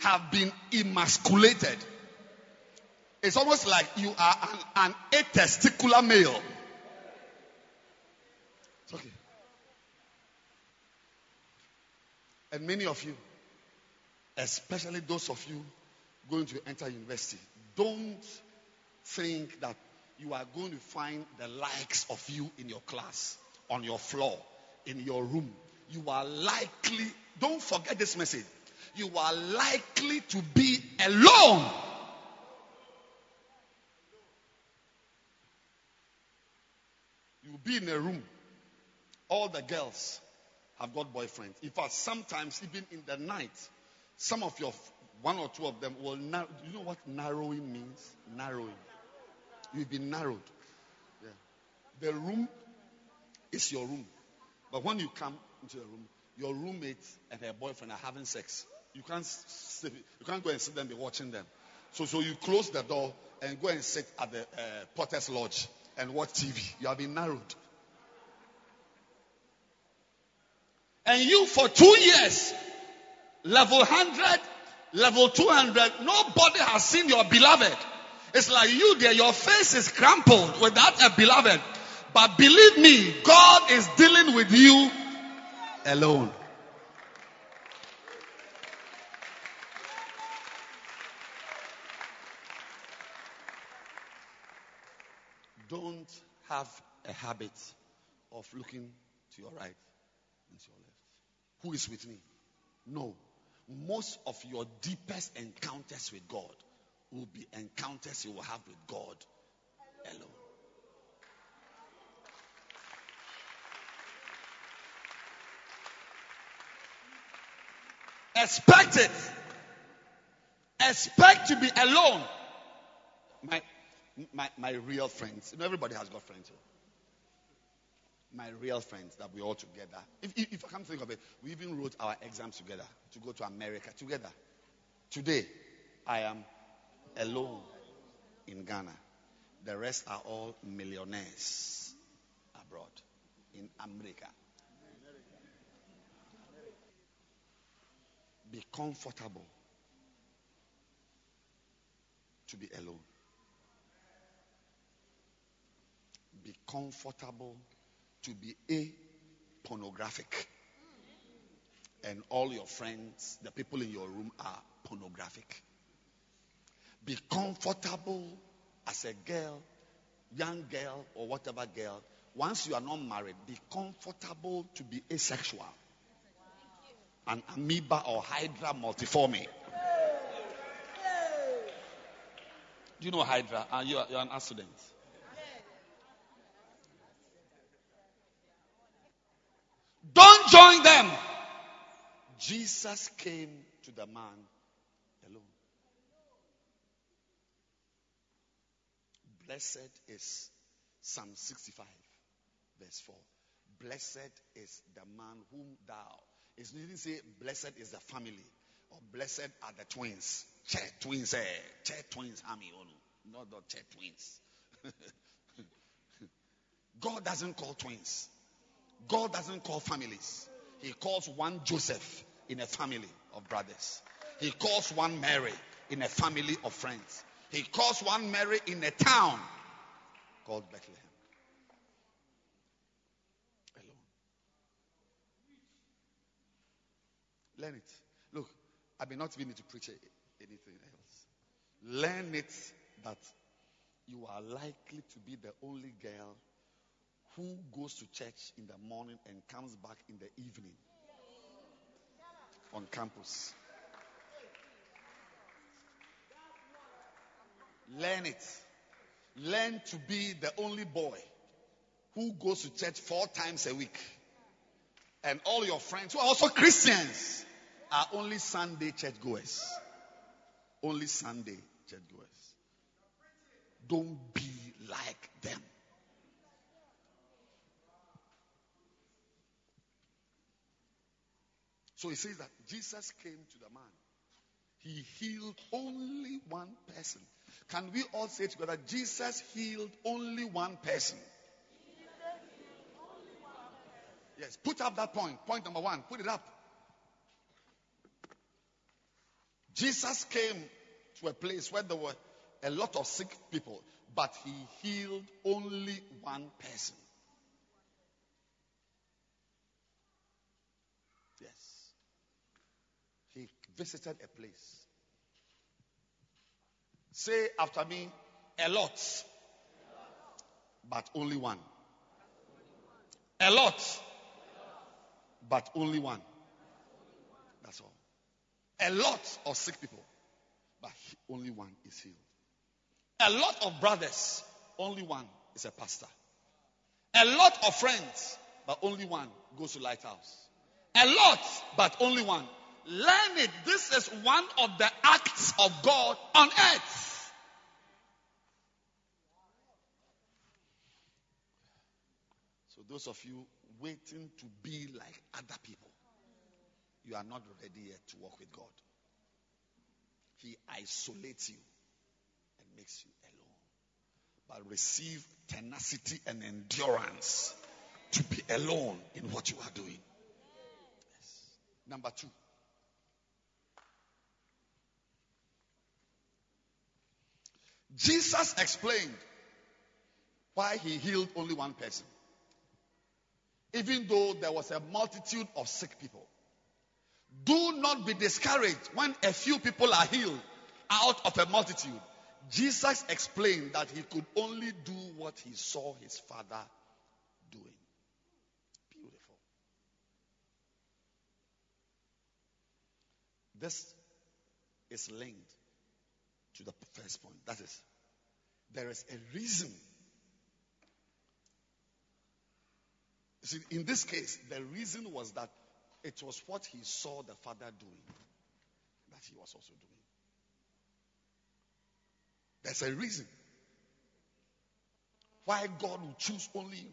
have been emasculated. It's almost like you are an, an atesticular male. It's okay. And many of you, especially those of you going to enter university, don't think that you are going to find the likes of you in your class, on your floor, in your room. You are likely, don't forget this message, you are likely to be alone. You'll be in a room. All the girls have got boyfriends. In fact, sometimes even in the night, some of your one or two of them will narrow. You know what narrowing means? Narrowing. You've been narrowed. Yeah. The room is your room. But when you come into the room, your roommate and her boyfriend are having sex. You can't sit, you can't go and sit and be watching them. So, so you close the door and go and sit at the uh, Potter's Lodge and watch TV. You have been narrowed. And you for two years, level 100, level 200, nobody has seen your beloved. It's like you there, your face is crumpled without a beloved. But believe me, God is dealing with you alone. Don't have a habit of looking to your right and to your left. Who is with me? No most of your deepest encounters with God will be encounters you will have with God alone. Expect it. Expect to be alone. My, my, my real friends. Everybody has got friends. Here. My real friends that we all together. If, if, if I come to think of it, we even wrote our exams together to go to America together. Today, I am alone in Ghana. The rest are all millionaires abroad in America. Be comfortable to be alone. Be comfortable to be a pornographic. And all your friends, the people in your room are pornographic. Be comfortable as a girl, young girl, or whatever girl. Once you are not married, be comfortable to be asexual. An amoeba or hydra multiforme. Do you know hydra? Uh, you are, you're an student. Don't join them. Jesus came to the man alone. Blessed is Psalm 65, verse 4. Blessed is the man whom thou. It didn't say blessed is the family or blessed are the twins. Che twins, eh? Che twins, Hami, not the che twins. God doesn't call twins. God doesn't call families. He calls one Joseph in a family of brothers. He calls one Mary in a family of friends. He calls one Mary in a town called Bethlehem. Alone. Learn it. Look, I may not even need to preach anything else. Learn it that you are likely to be the only girl who goes to church in the morning and comes back in the evening on campus. Learn it. Learn to be the only boy who goes to church four times a week. And all your friends who are also Christians are only Sunday churchgoers. Only Sunday churchgoers. Don't be like them. So he says that Jesus came to the man. He healed only one person. Can we all say together, Jesus healed only one person? Yes, put up that point. Point number one. Put it up. Jesus came to a place where there were a lot of sick people, but he healed only one person. Visited a place. Say after me, a lot, but only one. A lot, but only one. That's all. A lot of sick people, but only one is healed. A lot of brothers, only one is a pastor. A lot of friends, but only one goes to Lighthouse. A lot, but only one Learn it. This is one of the acts of God on earth. So, those of you waiting to be like other people, you are not ready yet to walk with God. He isolates you and makes you alone. But receive tenacity and endurance to be alone in what you are doing. Number two. Jesus explained why he healed only one person. Even though there was a multitude of sick people. Do not be discouraged when a few people are healed out of a multitude. Jesus explained that he could only do what he saw his father doing. Beautiful. This is linked to the first point. That is, there is a reason. See, in this case, the reason was that it was what he saw the father doing that he was also doing. There's a reason why God will choose only you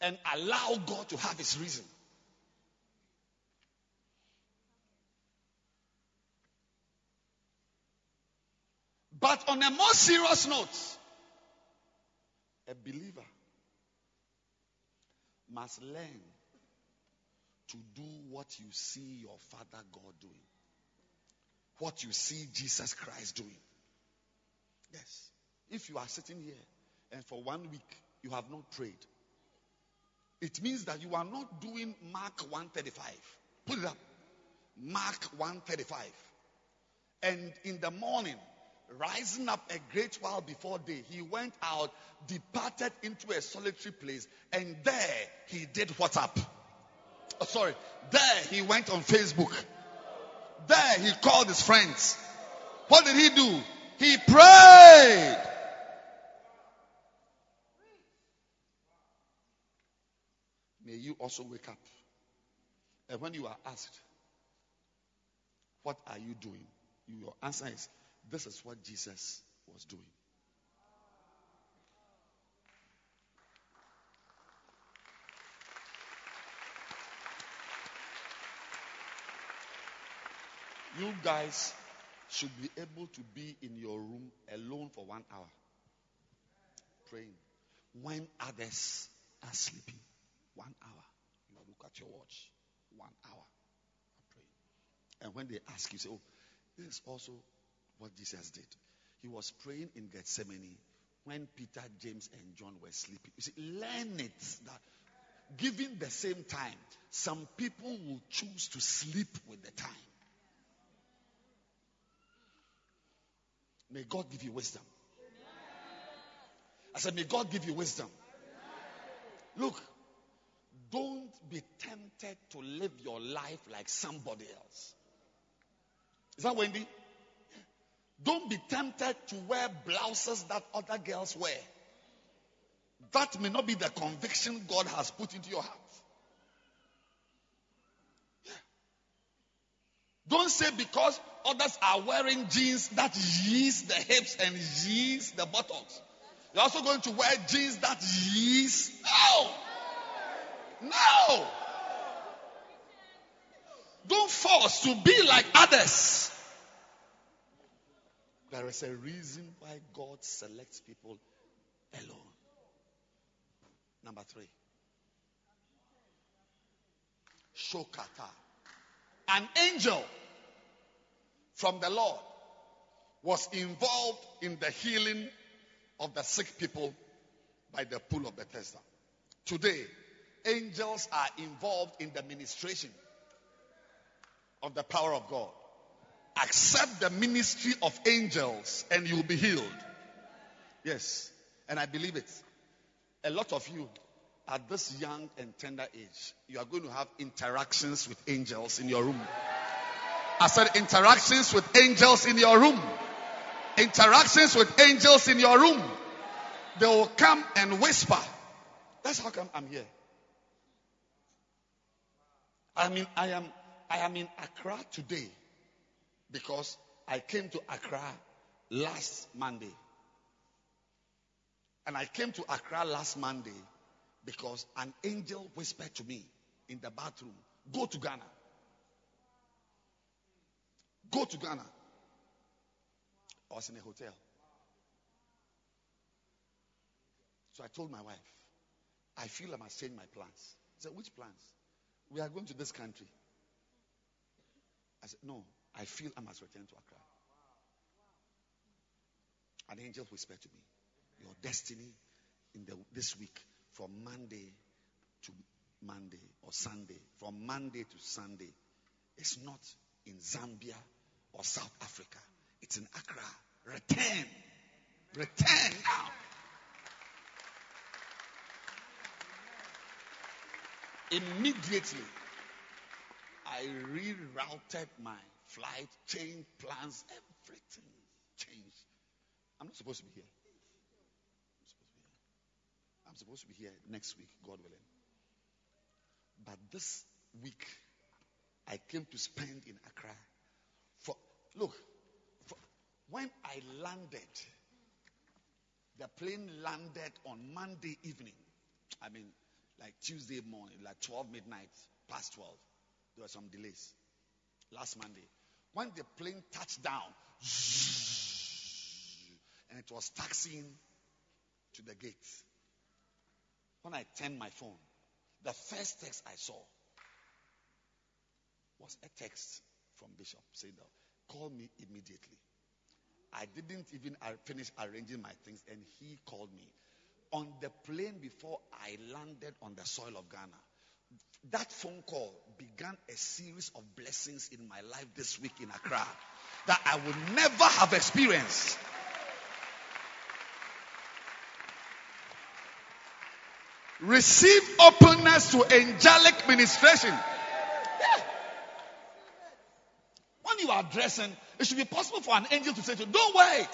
and allow God to have his reason. But on a more serious note, a believer must learn to do what you see your Father God doing, what you see Jesus Christ doing. Yes. If you are sitting here and for one week you have not prayed, it means that you are not doing Mark 135. Put it up. Mark 135. And in the morning, rising up a great while before day, he went out, departed into a solitary place, and there he did what up? Oh, sorry, there he went on Facebook. There he called his friends. What did he do? He prayed. May you also wake up. And when you are asked, What are you doing? Your answer is, This is what Jesus was doing. You guys should be able to be in your room alone for one hour praying when others are sleeping. One hour. You look at your watch. One hour. Praying. And when they ask you, say, Oh, this is also what Jesus did. He was praying in Gethsemane when Peter, James, and John were sleeping. You see, learn it that given the same time, some people will choose to sleep with the time. May God give you wisdom. I said, May God give you wisdom. Look, don't be tempted to live your life like somebody else. Is that Wendy? Don't be tempted to wear blouses that other girls wear. That may not be the conviction God has put into your heart. Don't say because others are wearing jeans that yeast the hips and yeast the buttocks. You're also going to wear jeans that yeast. No! No! Don't force to be like others. There is a reason why God selects people alone. Number three. Shokata. An angel from the Lord was involved in the healing of the sick people by the pool of Bethesda. Today, angels are involved in the ministration of the power of God. Accept the ministry of angels and you'll be healed. Yes, and I believe it. A lot of you at this young and tender age, you are going to have interactions with angels in your room. I said interactions with angels in your room. Interactions with angels in your room. They will come and whisper. That's how come I'm here. I mean, I am, I am in Accra today because I came to Accra last Monday. And I came to Accra last Monday because an angel whispered to me in the bathroom, Go to Ghana. Go to Ghana. I was in a hotel. So I told my wife, I feel I must change my plans. She said, Which plans? We are going to this country. I said, No, I feel I must return to Accra. An angel whispered to me, Your destiny in the, this week from Monday to Monday or Sunday, from Monday to Sunday, is not in Zambia or South Africa. It's in Accra. Return. Return now. Immediately, I rerouted my flight, change plans, everything changed. I'm not supposed to be here. I'm supposed to be here. I'm supposed to be here next week, God willing. But this week, I came to spend in Accra. For look, for, when I landed, the plane landed on Monday evening. I mean, like Tuesday morning, like 12 midnight, past 12. There were some delays. Last Monday. When the plane touched down, and it was taxiing to the gate. When I turned my phone, the first text I saw was a text from Bishop saying, Call me immediately. I didn't even finish arranging my things, and he called me. On the plane before I landed on the soil of Ghana, that phone call began a series of blessings in my life this week in Accra that I would never have experienced. Receive openness to angelic ministration. Yeah. When you are dressing, it should be possible for an angel to say to you, Don't wait.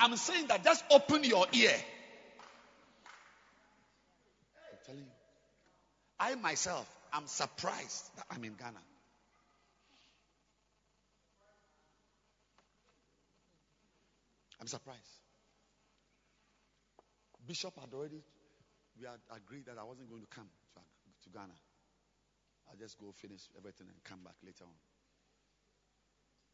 I'm saying that just open your ear. I'm telling you. I myself am surprised that I'm in Ghana. I'm surprised. Bishop had already, we had agreed that I wasn't going to come to, to Ghana. I'll just go finish everything and come back later on.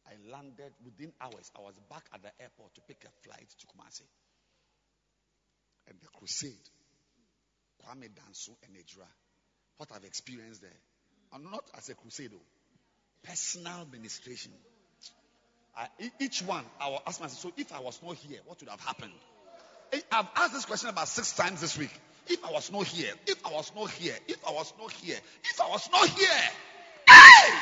I landed within hours. I was back at the airport to pick a flight to Kumasi. And the crusade, Kwame Danso and Ejura, what I've experienced there. And not as a crusade, though. personal ministration. I, each one, I will ask myself, so if I was not here, what would have happened? I've asked this question about six times this week. If I was not here, if I was not here, if I was not here, if I was not here, hey!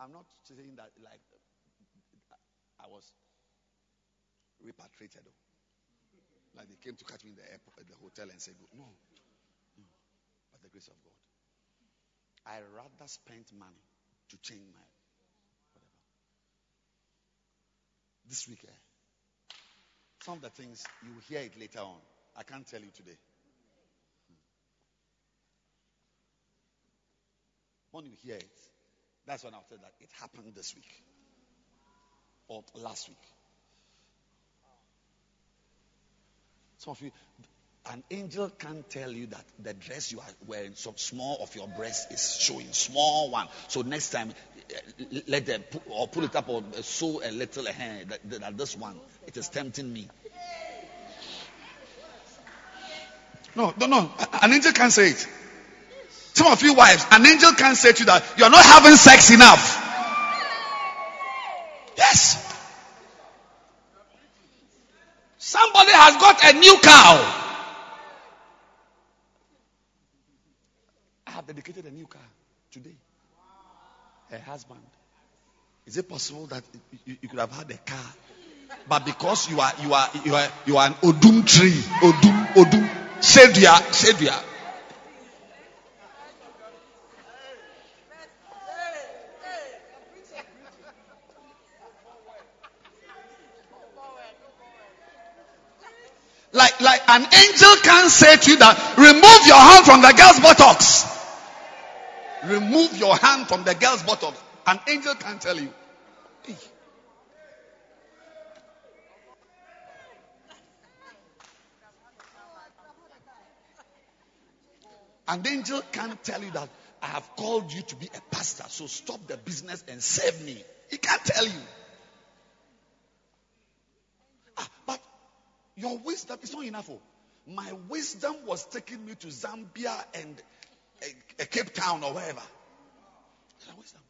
I'm not saying that like I was repatriated. Like they came to catch me in the airport, at the hotel and said, no, no, by the grace of God. I rather spend money to change my whatever. this week. Eh, some of the things you will hear it later on. I can't tell you today. When you hear it, that's when I'll tell that it happened this week or last week. Some of you, an angel can't tell you that the dress you are wearing, so small of your breast is showing, small one. So next time, eh, let them or pull it up or sew a little hair that, that this one it is tempting me. No no no an angel can't say it. Some of you wives an angel can't say to you that you're not having sex enough yes somebody has got a new cow i have dedicated a new car today her husband. Is it possible that you, you, could have had a car, but because you are you are you are you are an odum tree, odum odum, shedia shedia. Like, like an angel can't say to you that remove your hand from the girl's buttocks. Remove your hand from the girl's buttocks. An angel can tell you. Hey. An angel can't tell you that I have called you to be a pastor, so stop the business and serve me. He can't tell you. Ah, but your wisdom is not enough. Oh. My wisdom was taking me to Zambia and a, a Cape Town or wherever. Wisdom.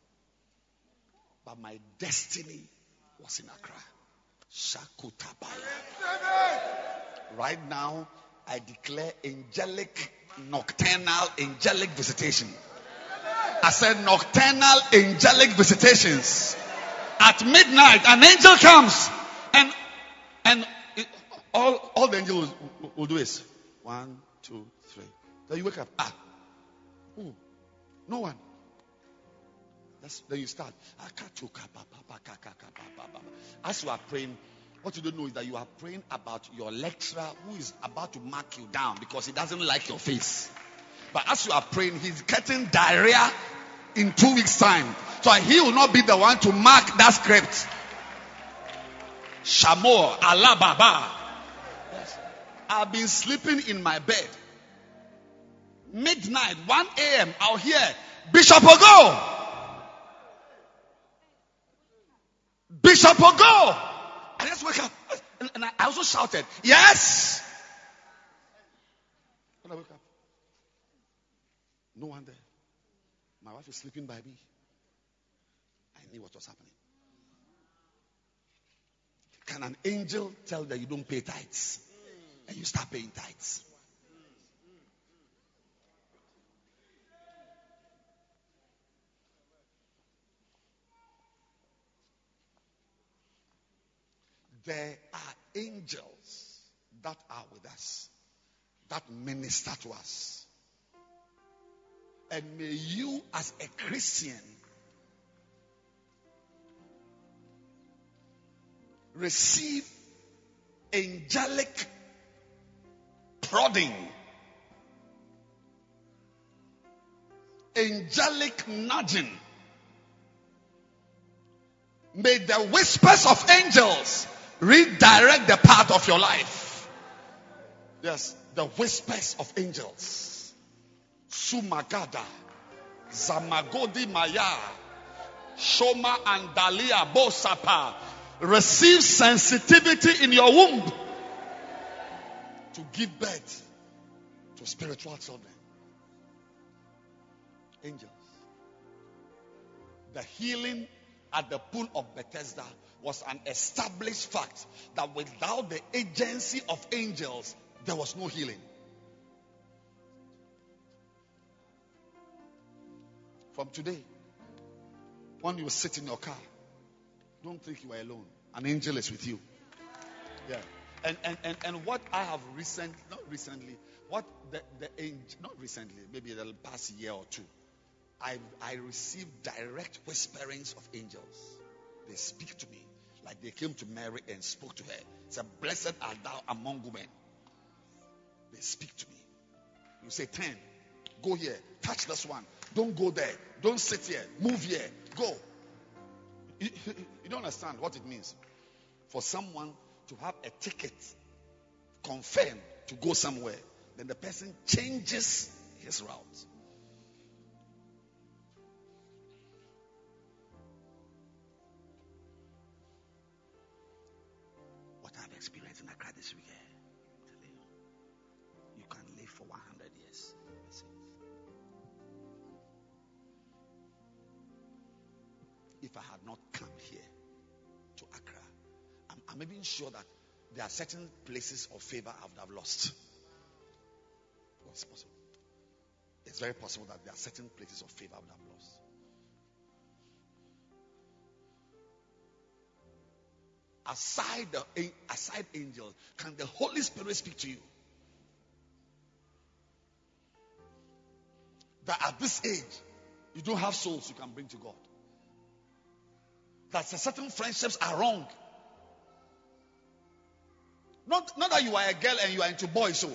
But my destiny was in Accra. Shakutabaya. Right now, I declare angelic, nocturnal, angelic visitation. I said nocturnal, angelic visitations. At midnight, an angel comes and all, all the angels will, will do is one, two, three. Then you wake up. Ah, no one. That's, then you start. As you are praying, what you don't know is that you are praying about your lecturer who is about to mark you down because he doesn't like your face. But as you are praying, he's getting diarrhea in two weeks' time. So he will not be the one to mark that script. Shamor, Allah Baba. I've been sleeping in my bed. Midnight, 1 a.m., I'll hear Bishop Ogo. Bishop Ogo. I just wake up. And I also shouted, Yes. When I wake up, no one there. My wife is sleeping by me. I knew what was happening. Can an angel tell that you don't pay tithes? And you start paying tithes. There are angels that are with us, that minister to us. And may you, as a Christian, receive angelic prodding, angelic nudging. May the whispers of angels redirect the path of your life. Yes, the whispers of angels. Sumagada, Zamagodi Maya, Shoma and Dalia Bosapa. Receive sensitivity in your womb to give birth to spiritual children. Angels. The healing at the pool of Bethesda was an established fact that without the agency of angels, there was no healing. From today, when you sit in your car, don't think you are alone. An angel is with you. Yeah. And and, and, and what I have recently, not recently, what the, the angel, not recently, maybe the past year or two, I, I received direct whisperings of angels. They speak to me like they came to Mary and spoke to her. It's a Blessed art thou among women. They speak to me. You say, Ten, go here, touch this one. Don't go there. Don't sit here. Move here. Go. You, you don't understand what it means for someone to have a ticket confirmed to go somewhere. Then the person changes his route. Even sure that there are certain places of favor I would have lost. What's possible? It's very possible that there are certain places of favor I would have lost. Aside the aside angels, can the Holy Spirit speak to you? That at this age, you don't have souls you can bring to God. That certain friendships are wrong. Not, not that you are a girl and you are into boys, so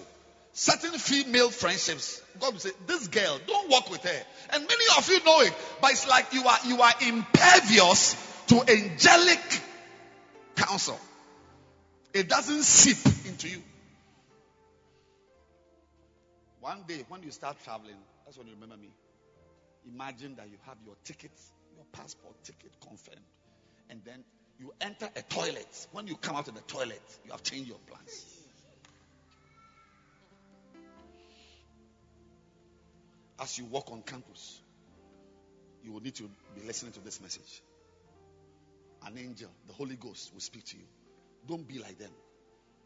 certain female friendships, God will say, This girl, don't walk with her. And many of you know it, but it's like you are you are impervious to angelic counsel. It doesn't seep into you. One day, when you start traveling, that's when you remember me. Imagine that you have your ticket, your passport ticket confirmed, and then you enter a toilet. When you come out of the toilet, you have changed your plans. As you walk on campus, you will need to be listening to this message. An angel, the Holy Ghost, will speak to you. Don't be like them.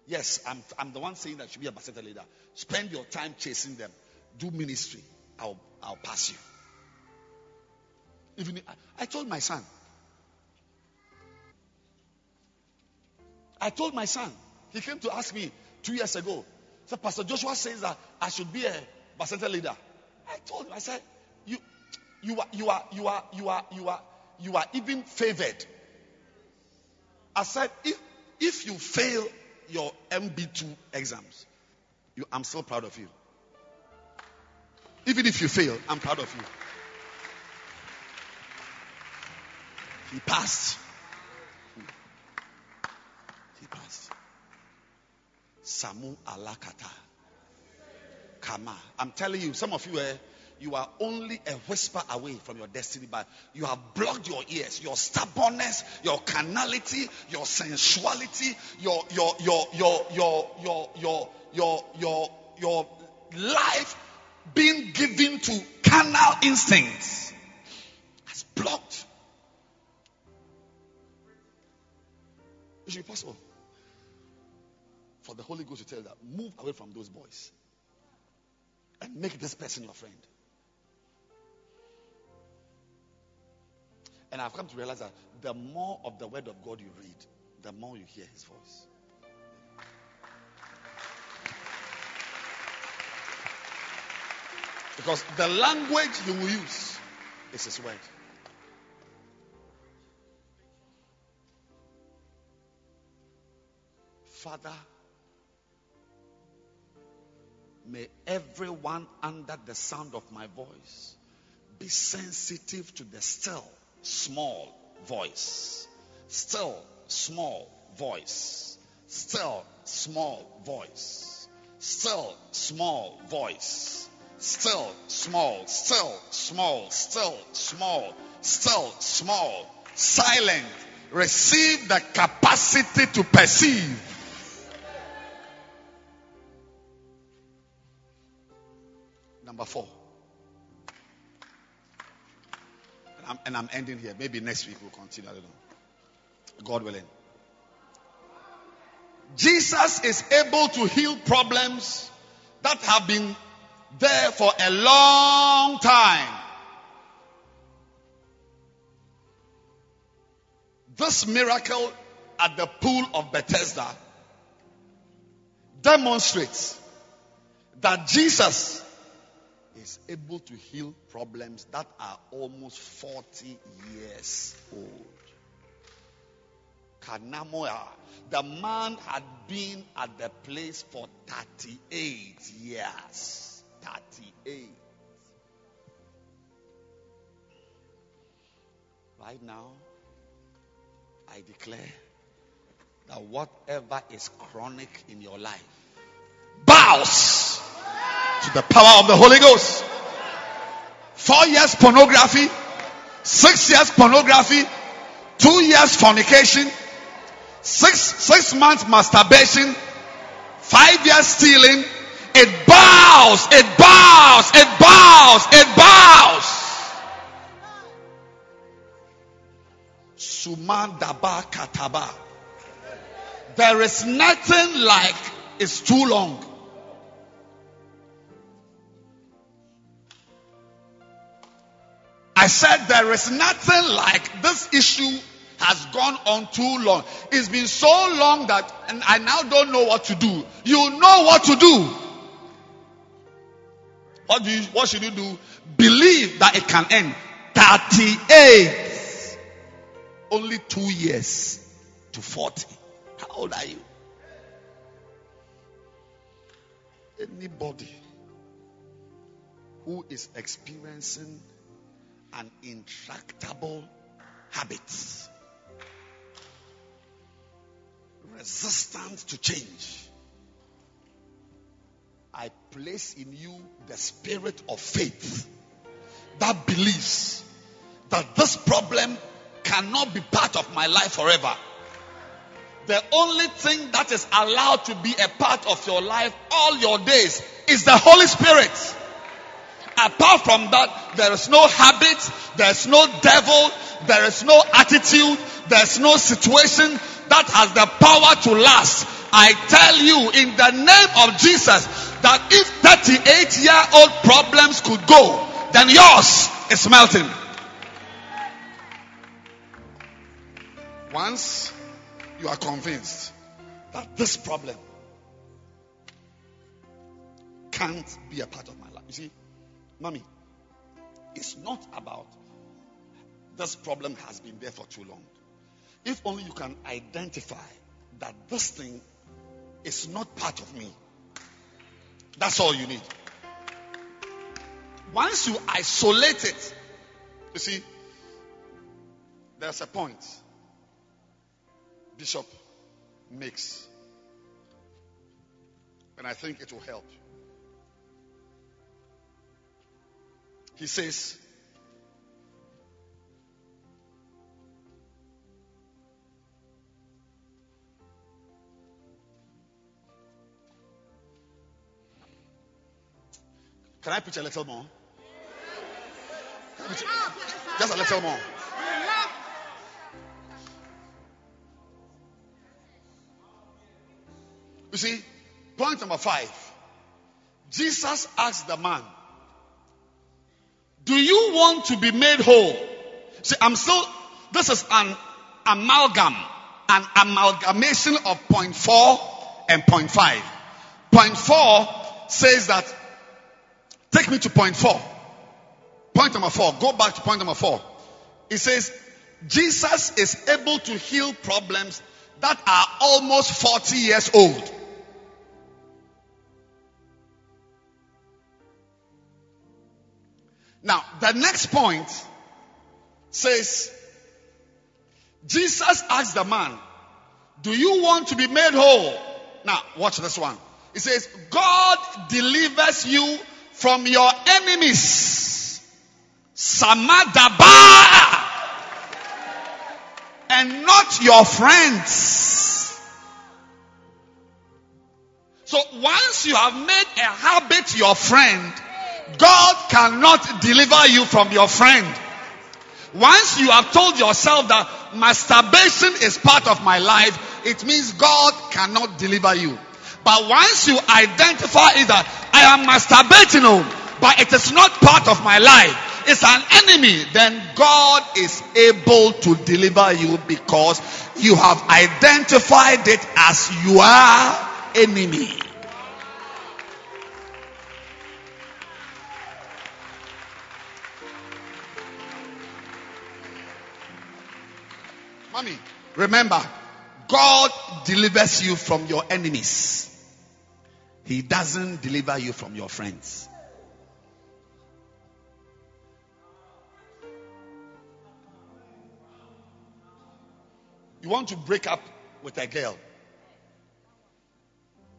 Yes, I'm, I'm the one saying that you should be a Bacenta leader. Spend your time chasing them. Do ministry. I'll, I'll pass you. Even I, I told my son. I told my son. He came to ask me two years ago. So Pastor Joshua says that I should be a Bacenta leader. I told him, I said, you you are, you are, you are, you are, you are, you are even favored. I said, if, if you fail your MB2 exams, you, I'm so proud of you. Even if you fail, I'm proud of you. He passed. Samu Alakata. Kama. I'm telling you, some of you, eh, you are only a whisper away from your destiny, but you have blocked your ears, your stubbornness, your carnality, your sensuality, your your your your your your your your your, your life being given to carnal instincts has blocked. It possible for the Holy Ghost to tell you that move away from those boys and make this person your friend. And I've come to realize that the more of the word of God you read, the more you hear his voice. Because the language he will use is his word. Father, may everyone under the sound of my voice be sensitive to the still small voice. Still small voice. Still small voice. Still small voice. Still small. Still small. Still small. Still small. Silent. Receive the capacity to perceive. Number four. I'm, and I'm ending here. Maybe next week we'll continue. I don't know. God willing. Jesus is able to heal problems that have been there for a long time. This miracle at the pool of Bethesda demonstrates that Jesus is able to heal problems that are almost 40 years old. Kanamoa, the man had been at the place for 38 years. 38. Right now, I declare that whatever is chronic in your life bows to the power of the Holy Ghost. Four years pornography, six years pornography, two years fornication, six six months masturbation, five years stealing. It bows, it bows, it bows, it bows. Sumandaba kataba. There is nothing like it's too long. I said there is nothing like this issue has gone on too long. It's been so long that and I now don't know what to do. You know what to do. What do you, what should you do? Believe that it can end. 38. Only two years to 40. How old are you? Anybody who is experiencing an intractable habit, resistant to change. I place in you the spirit of faith that believes that this problem cannot be part of my life forever. The only thing that is allowed to be a part of your life all your days is the Holy Spirit. Apart from that, there is no habit, there is no devil, there is no attitude, there is no situation that has the power to last. I tell you in the name of Jesus that if 38 year old problems could go, then yours is melting. Once you are convinced that this problem can't be a part of my life, you see, Mommy, It's not about this problem has been there for too long. If only you can identify that this thing is not part of me. That's all you need. Once you isolate it, you see, there's a point Bishop makes. And I think it will help. He says, Can I preach a little more? Just a little more. You see, point number five. Jesus asked the man, Do you want to be made whole? See, I'm still, this is an amalgam, an amalgamation of point four and point five. Point four says that, take me to point four. Point number four. Go back to point number four. It says, Jesus is able to heal problems that are almost 40 years old. Now, the next point says, Jesus asked the man, Do you want to be made whole? Now, watch this one. It says, God delivers you from your enemies. Samadaba. And not your friends. So once you have made a habit your friend, God cannot deliver you from your friend. Once you have told yourself that masturbation is part of my life, it means God cannot deliver you. But once you identify it that I am masturbating, oh, but it is not part of my life, it's an enemy, then God is able to deliver you because you have identified it as your enemy. Mommy, remember, God delivers you from your enemies. He doesn't deliver you from your friends. You want to break up with a girl.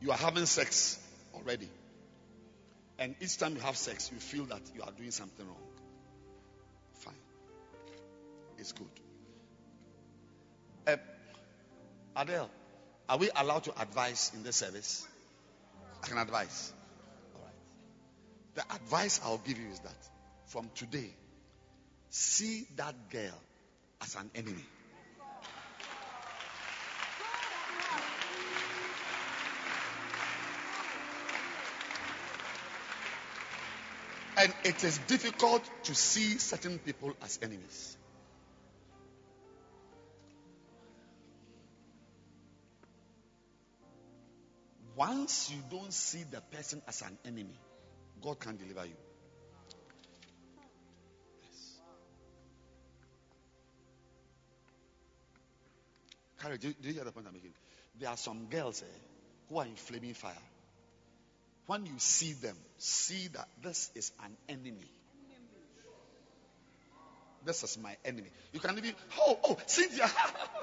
You are having sex already. And each time you have sex, you feel that you are doing something wrong. Fine. It's good. Adele, are we allowed to advise in this service? I can advise. All right. The advice I'll give you is that from today, see that girl as an enemy. And it is difficult to see certain people as enemies. Once you don't see the person as an enemy, God can deliver you. Yes. Carrie, do, do you hear the point I'm making? There are some girls eh, who are in flaming fire. When you see them, see that this is an enemy. This is my enemy. You can even, oh, oh, Cynthia.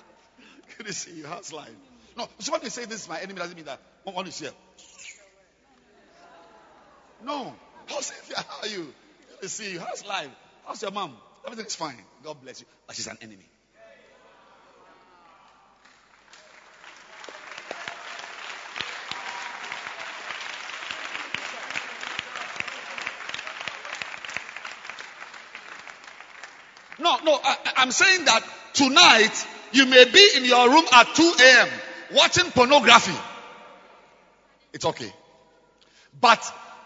Good to see you. How's life? No, so when you say this is my enemy, doesn't mean that one is here. No. Oh, Cynthia, how are you? Good to see you. How's life? How's your mom? Everything's fine. God bless you. But she's an enemy. No, no, I, I'm saying that tonight you may be in your room at 2 a.m. watching pornography. It's okay. But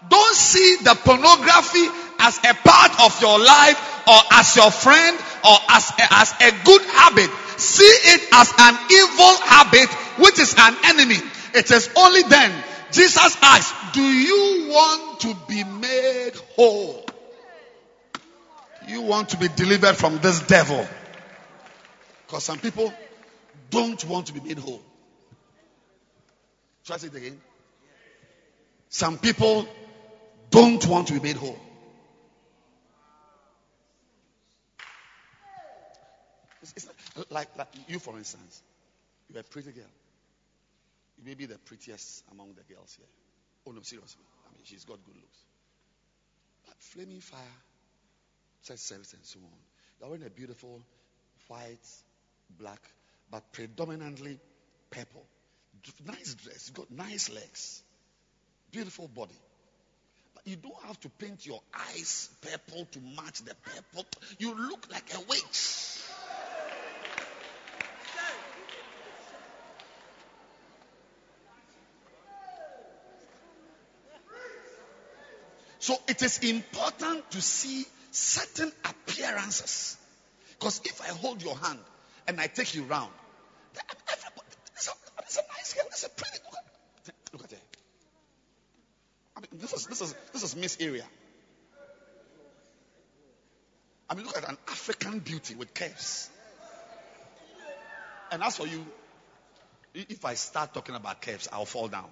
don't see the pornography as a part of your life or as your friend or as a, as a good habit. See it as an evil habit which is an enemy. It is only then Jesus asks, do you want to be made whole? you want to be delivered from this devil? Because some people don't want to be made whole. Try it again. Some people don't want to be made whole. It's, it's like, like you, for instance, you're a pretty girl. You may be the prettiest among the girls here. Oh, no, seriously. I mean, she's got good looks. But flaming fire, sex service, and so on. You're wearing a beautiful white, black, but predominantly purple. Nice dress. You've got nice legs. Beautiful body. But you don't have to paint your eyes purple to match the purple. You look like a witch. So it is important to see certain appearances. Because if I hold your hand and I take you round, everybody, this is a, this is a nice girl, this is a pretty. Look at, look at her. I mean, this is this is this is Miss Area. I mean, look at an African beauty with curves. And as for you, if I start talking about curves, I'll fall down.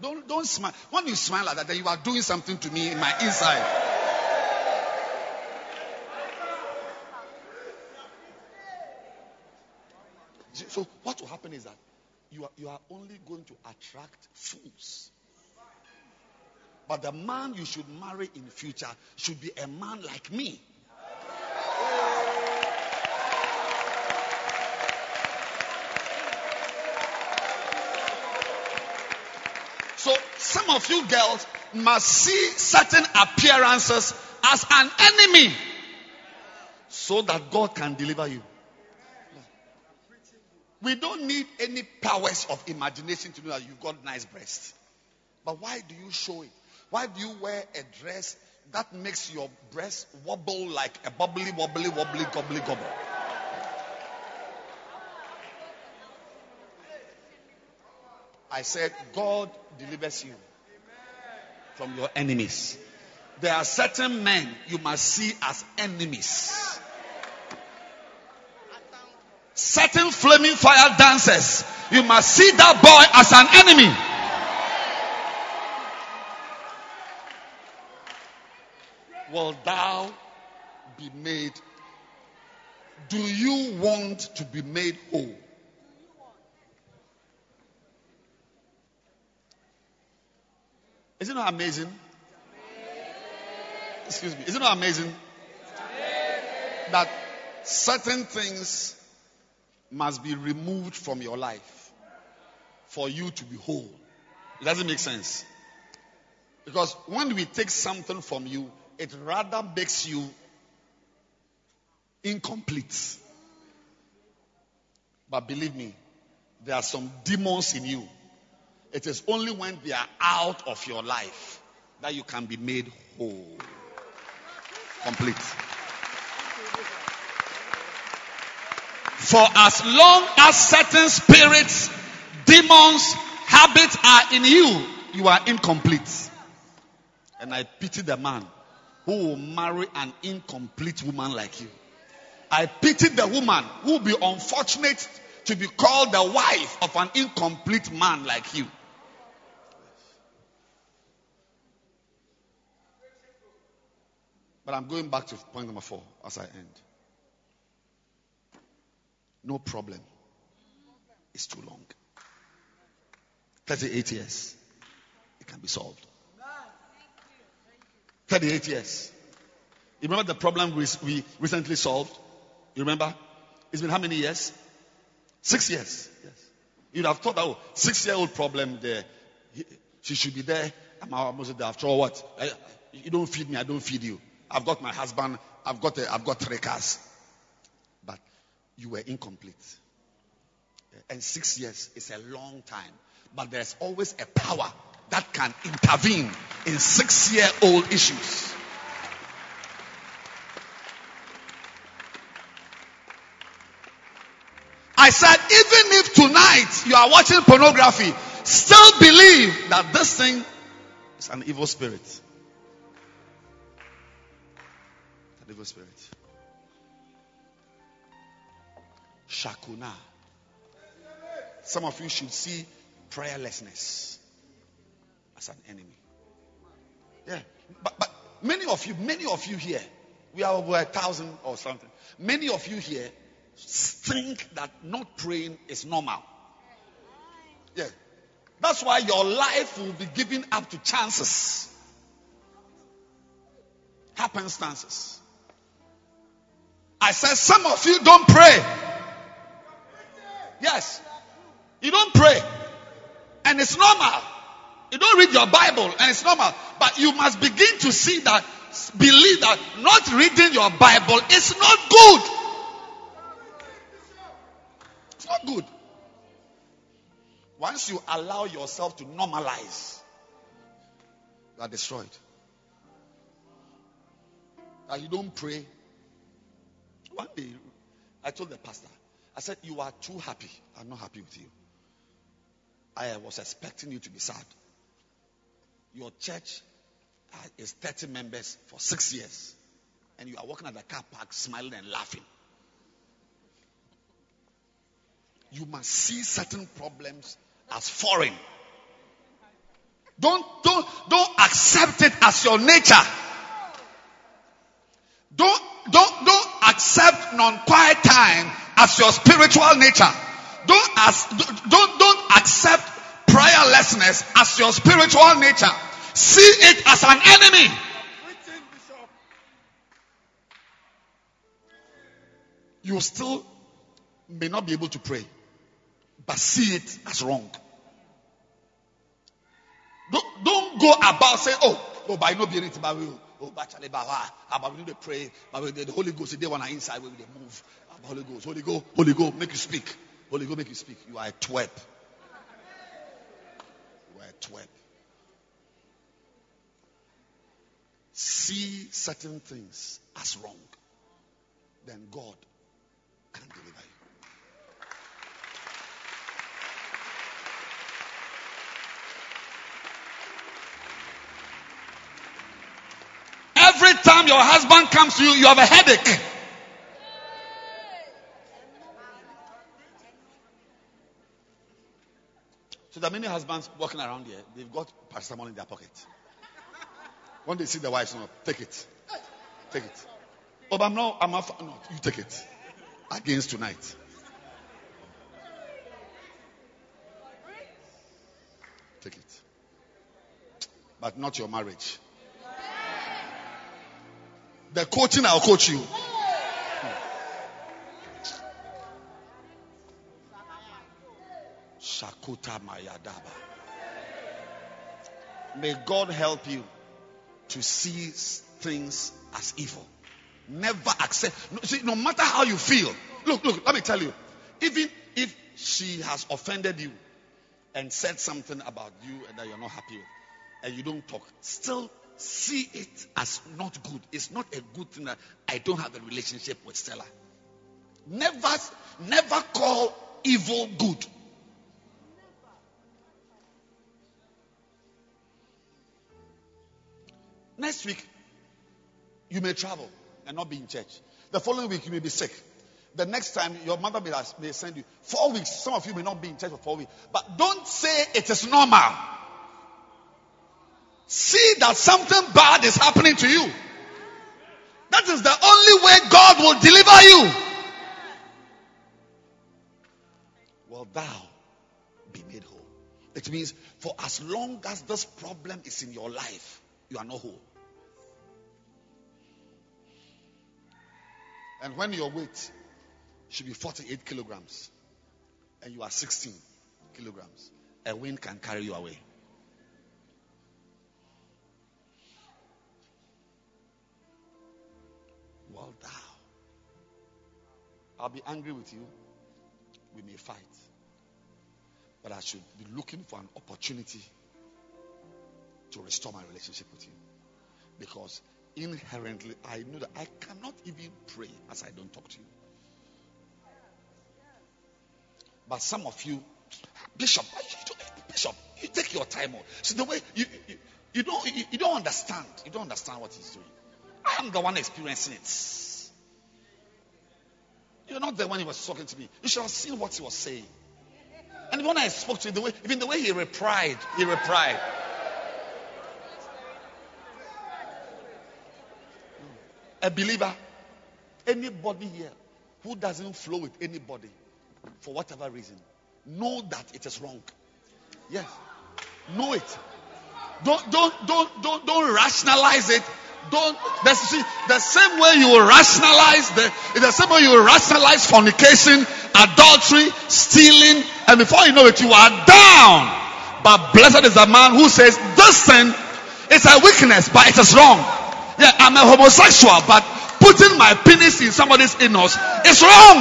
Don't, don't smile. When you smile like that, then you are doing something to me in my inside. So what will happen is that you are, you are only going to attract fools. But the man you should marry in future should be a man like me. So some of you girls must see certain appearances as an enemy so that God can deliver you. We don't need any powers of imagination to know that you've got nice breasts. But why do you show it? Why do you wear a dress that makes your breast wobble like a bubbly, wobbly, wobbly, gobbly, gobble? I said, God delivers you from your enemies. There are certain men you must see as enemies. Certain flaming fire dancers, you must see that boy as an enemy. Will thou be made? Do you want to be made whole? Isn't it amazing? Excuse me. Isn't it amazing? That certain things must be removed from your life for you to be whole. It doesn't make sense. Because when we take something from you, it rather makes you incomplete. But believe me, there are some demons in you it is only when they are out of your life that you can be made whole, complete. For as long as certain spirits, demons, habits are in you, you are incomplete. And I pity the man who will marry an incomplete woman like you. I pity the woman who will be unfortunate to be called the wife of an incomplete man like you. But I'm going back to point number four as I end. No problem. It's too long. 38 years. It can be solved. 38 years. You remember the problem we, we recently solved? You remember? It's been how many years? Six years. Yes. You'd have thought, oh, six year old problem there. She should be there. I'm almost there. After all, what? You don't feed me, I don't feed you. I've got my husband, I've got, a, I've got three cars. But you were incomplete. And six years is a long time. But there's always a power that can intervene in six year old issues. I said, even if tonight you are watching pornography, still believe that this thing is an evil spirit. An evil spirit. Shakuna. Some of you should see prayerlessness as an enemy. Yeah. But, but many of you, many of you here, we are over a thousand or something. Many of you here think that not praying is normal. Yeah. That's why your life will be given up to chances, happenstances. I said, some of you don't pray. Yes. You don't pray. And it's normal. You don't read your Bible and it's normal. But you must begin to see that, believe that not reading your Bible is not good. It's not good. Once you allow yourself to normalize, you are destroyed. That you don't pray. One day, I told the pastor, I said, You are too happy. I'm not happy with you. I was expecting you to be sad. Your church uh, is 30 members for six years, and you are walking at the car park smiling and laughing. You must see certain problems as foreign. Don't, don't, don't accept it as your nature. Don't, don't, don't accept non-quiet time as your spiritual nature. Don't, as, don't, don't accept prayerlessness as your spiritual nature. See it as an enemy. You still may not be able to pray, but see it as wrong. Don't, don't go about saying, oh, oh, by no be anything, but we, oh, but Charlie, ah, ah, but we need to pray, but the Holy Ghost, they want to inside, we they move. Ah, Holy Ghost, Holy Ghost, Holy Ghost, make you speak. Holy Ghost, make you speak. You are a twerp. A twerp. See certain things as wrong, then God can deliver you. Every time your husband comes to you, you have a headache. There are many husbands walking around here. They've got paracetamol in their pocket. When they see the wife, no, take it, take it. Oh, but I'm not. I'm not. No, you take it. Against tonight. Take it. But not your marriage. The coaching, I'll coach you. May God help you to see things as evil. Never accept. No, see, no matter how you feel. Look, look, let me tell you. Even if she has offended you and said something about you and that you're not happy with, and you don't talk, still see it as not good. It's not a good thing that I don't have a relationship with Stella. Never, never call evil good. Next week, you may travel and not be in church. The following week, you may be sick. The next time, your mother may, may send you. Four weeks, some of you may not be in church for four weeks. But don't say it is normal. See that something bad is happening to you. That is the only way God will deliver you. Will thou be made whole? It means for as long as this problem is in your life, you are not whole. And when your weight should be 48 kilograms and you are 16 kilograms, a wind can carry you away. Well, thou. I'll be angry with you. We may fight. But I should be looking for an opportunity to restore my relationship with you. Because inherently, I know that I cannot even pray as I don't talk to you. But some of you, Bishop, Bishop, you take your time. On. See the way you, you, you don't you, you, don't understand. You don't understand what he's doing. I am the one experiencing it. You're not the one who was talking to me. You should have seen what he was saying. And when I spoke to him, the way, even the way he replied, he replied. A believer, anybody here who doesn't flow with anybody for whatever reason, know that it is wrong. Yes. Know it. Don't don't don't don't don't rationalize it. Don't the, see, the same way you rationalize the the same way you rationalize fornication, adultery, stealing, and before you know it, you are down. But blessed is the man who says, This thing is a weakness, but it is wrong. Yeah, I'm a homosexual, but putting my penis in somebody's anus is wrong.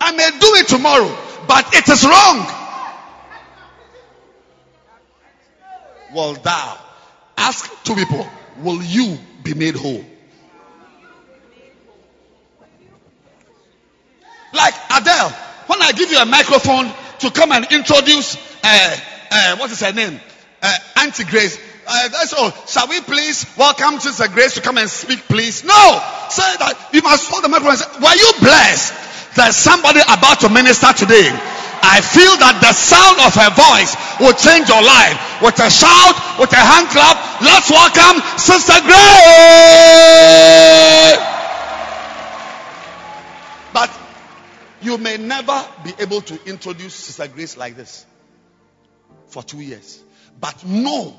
I may do it tomorrow, but it is wrong. Well, thou ask two people, will you be made whole? Like Adele, when I give you a microphone to come and introduce, uh, uh, what is her name? Uh, Auntie Grace. Uh, so, oh, shall we please welcome Sister Grace to come and speak, please? No! Say that you must hold the microphone and say, Were you blessed? There's somebody about to minister today. I feel that the sound of her voice will change your life. With a shout, with a hand clap, let's welcome Sister Grace. But you may never be able to introduce Sister Grace like this for two years. But know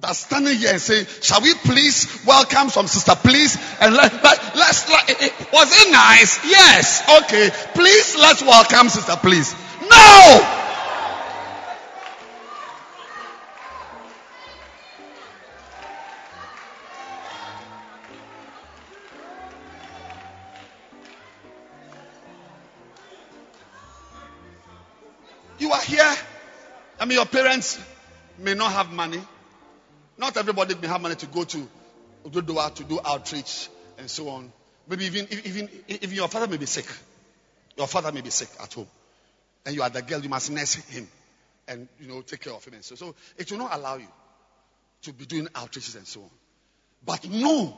that standing here and saying, Shall we please welcome some sister, please? And let, let, let's, let, eh, eh, was it nice? Yes. Okay. Please, let's welcome sister, please. No! You are here. I mean, your parents may not have money. Not everybody may have money to go to Ododoa to do outreach and so on. Maybe even, even, even your father may be sick. Your father may be sick at home. And you are the girl, you must nurse him and, you know, take care of him. And so, so it will not allow you to be doing outreaches and so on. But no,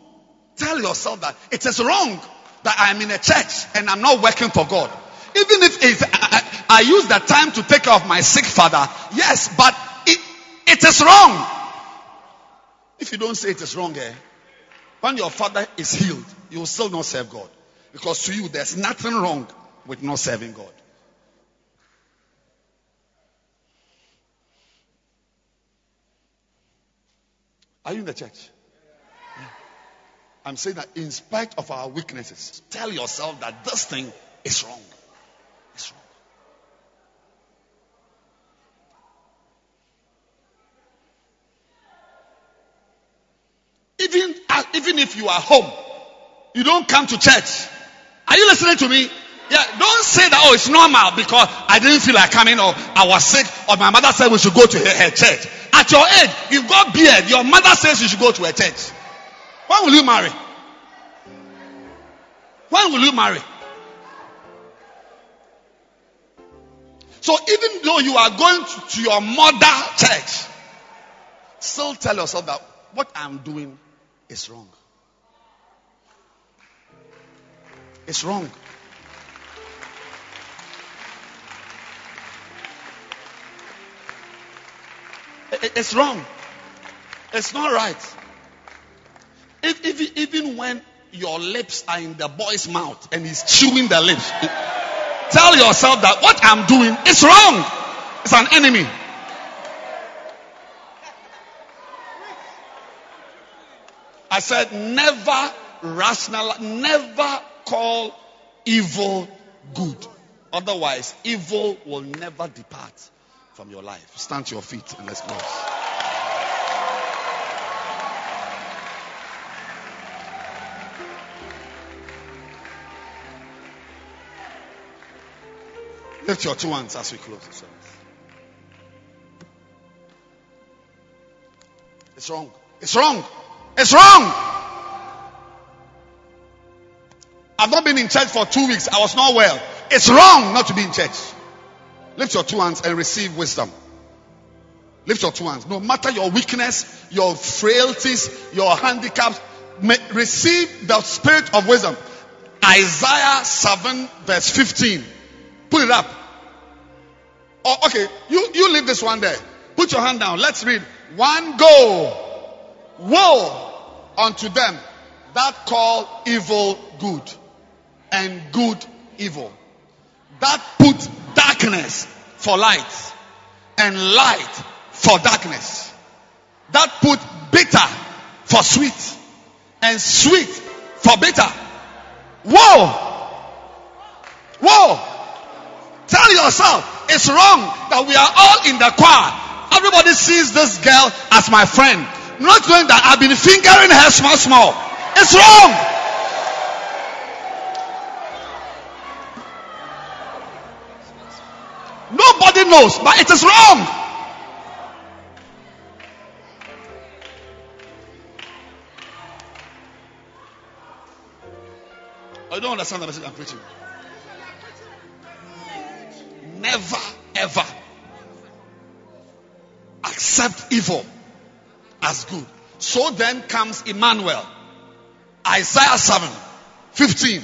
tell yourself that it is wrong that I am in a church and I'm not working for God. Even if I, I, use that time to take care of my sick father, yes, but it, is wrong. If you don't say it is wrong, eh, when your father is healed, you will still not serve God. Because to you, there's nothing wrong with not serving God. Are you in the church? Yeah. I'm saying that in spite of our weaknesses, tell yourself that this thing is wrong. It's wrong. Even, uh, even you are home, you don't come to church. Are you listening to me? Yeah, don't say that, oh, it's normal because I didn't feel like coming or I was sick or my mother said we should go to her, her church. At your age, you've got beard. Your mother says you should go to a church. When will you marry? When will you marry? So even though you are going to, to your mother church, still tell yourself that what I'm doing is wrong. It's wrong. It's wrong. It's not right. If, if, even when your lips are in the boy's mouth and he's chewing the lips, tell yourself that what I'm doing is wrong. It's an enemy. I said, never rational, never call evil good. Otherwise, evil will never depart from your life. Stand to your feet and let's go. Lift your two hands as we close the service. It's wrong. It's wrong. It's wrong. Been in church for two weeks. I was not well. It's wrong not to be in church. Lift your two hands and receive wisdom. Lift your two hands. No matter your weakness, your frailties, your handicaps, receive the spirit of wisdom. Isaiah 7 verse 15. Put it up. Oh, okay. You, you leave this one there. Put your hand down. Let's read. One go. Woe unto them that call evil good and good evil. That put darkness for light and light for darkness. That put bitter for sweet and sweet for bitter. Whoa! Whoa! Tell yourself it's wrong that we are all in the choir. Everybody sees this girl as my friend. Not knowing that I've been fingering her small, small. It's wrong. Nobody knows, but it is wrong. I don't understand the message I'm preaching. Never, ever accept evil as good. So then comes Emmanuel. Isaiah 7 15.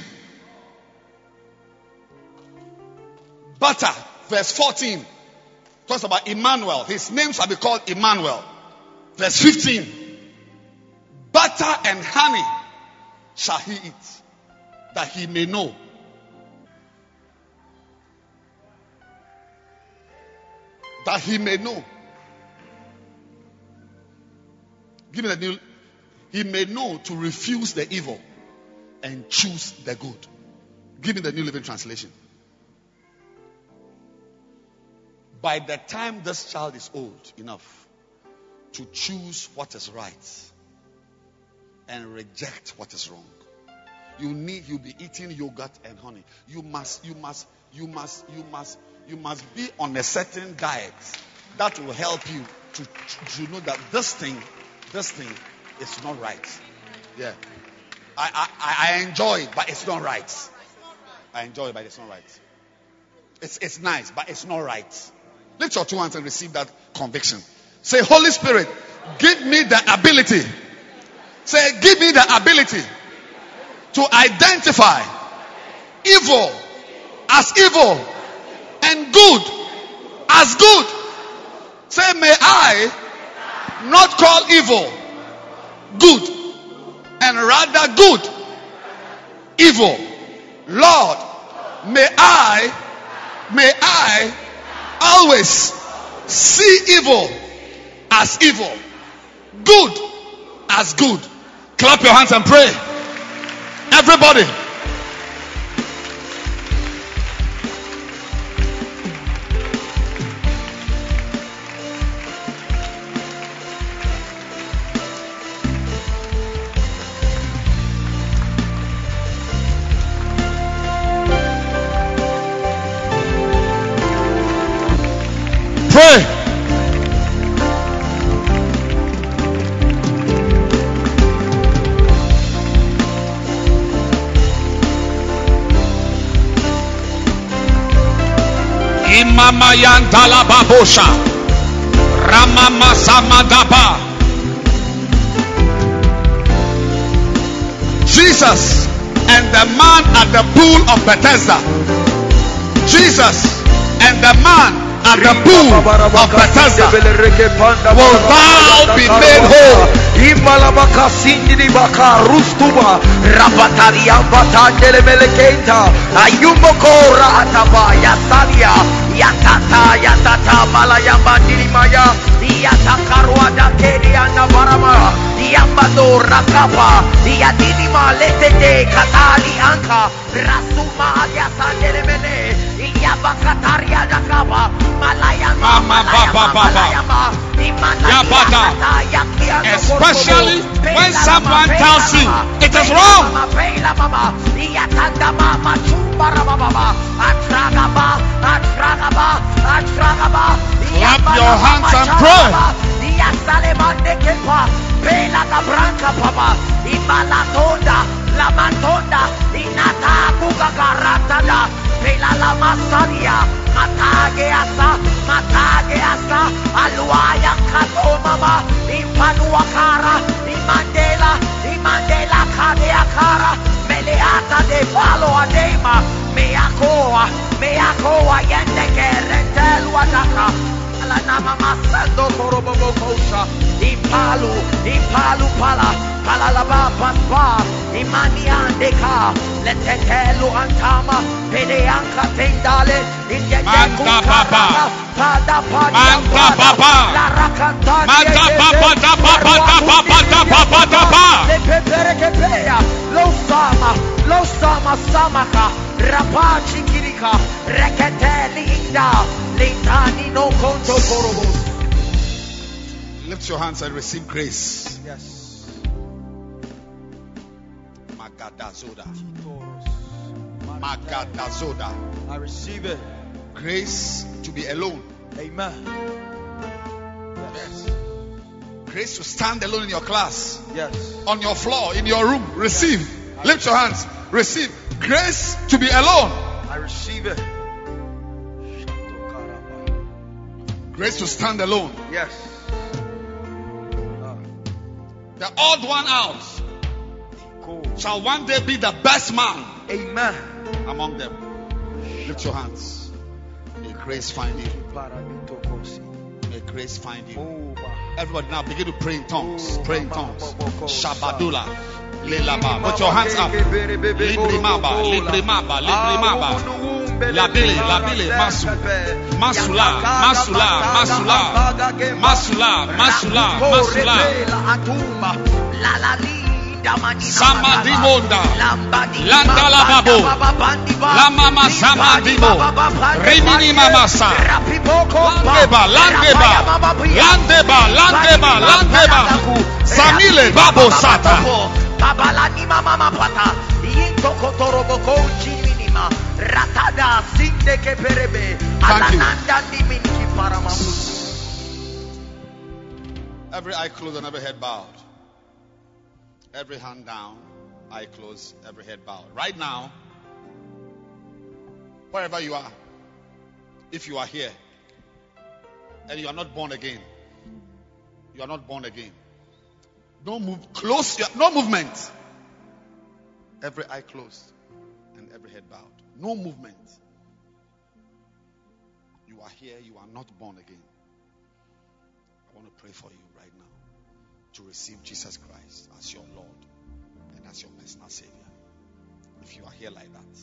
Butter, verse 14, talks about Emmanuel. His name shall be called Emmanuel. Verse 15. Butter and honey shall he eat, that he may know. That he may know. Give me the new. He may know to refuse the evil and choose the good. Give me the New Living Translation. By the time this child is old enough to choose what is right and reject what is wrong, you need you'll be eating yogurt and honey. You must, you must, you must, you must, you must be on a certain diet that will help you to, to know that this thing, this thing is not right. Yeah. I, I, I enjoy it, but it's not right. I enjoy it, but it's not right. It's, it's nice, but it's not right. Lift your two hands and receive that conviction. Say, Holy Spirit, give me the ability. Say, give me the ability to identify evil as evil and good as good. Say, may I not call evil good and rather good evil. Lord, may I, may I always see evil as evil, good as good. Clap your hands and pray. Everybody. Imama yantala babosha. Ramama samadaba. Jesus and the man at the pool of Bethesda. Jesus and the man at the pool of Bethesda. Will thou be made whole? Imalabaka sindiri baka rustuba rabataria batandele melekenta ayumoko raataba yasalia yatata yatata malaya bandiri maya yatakarwa dakedi anabarama yambado rakapa yadini maletete katali anka rasuma yasandele Especially when someone tells you it is wrong. Clap your hands and pray. Pela da branca papa, imalatonda, la mantonda, inata kuga garatada, pela la masadia, matage asa, matage asa, aluaya panuakara imandela imandela kadeakara meleata de falo adema meakoa meakoa yendeke renteluataka alanama masando korobobokosha ipalu ipalu pala palalaba paspa imaniandeka letetelu antama. Pedeanka tendale Manta papa. Manta papa. Manta papa, da papa, papa, da papa, da pa. lepeperekepeya losama losama samaka rapachi kirika reketeli inda litani no konto korobos Lift your hands and receive grace. yes Magadazoda. Magadazoda. I receive it Grace to be alone. amen Yes. Grace to stand alone in your class, yes on your floor, in your room. Receive. Lift your hands. Receive. Grace to be alone. Receive it Grace to stand alone. yes The odd one out cool shall one day be the best man amen among them. Lift your hands. May grace find you. May grace find you. Everybody now begin to pray in tongues. Pray in tongues. Shabadula. Lelaba. Put your hands up. Librimaba. Librimaba. Librimaba. Labile. Labile. Masu. Masula. Masula. Masula. Masula. Masula. Masula. Samadimonda. Rimini mamasa. Landeba. Landeba. Landeba. Landeba. Landeba. Samile babo sata. Mama chiminima. Ratada. Alananda. Every eye closed and every head bowed. Every hand down, eye closed, every head bowed. Right now, wherever you are, if you are here and you are not born again, you are not born again. Don't move close, your- no movement. Every eye closed and every head bowed. No movement. You are here, you are not born again. I want to pray for you right now to receive Jesus Christ as your personal Savior. If you are here like that,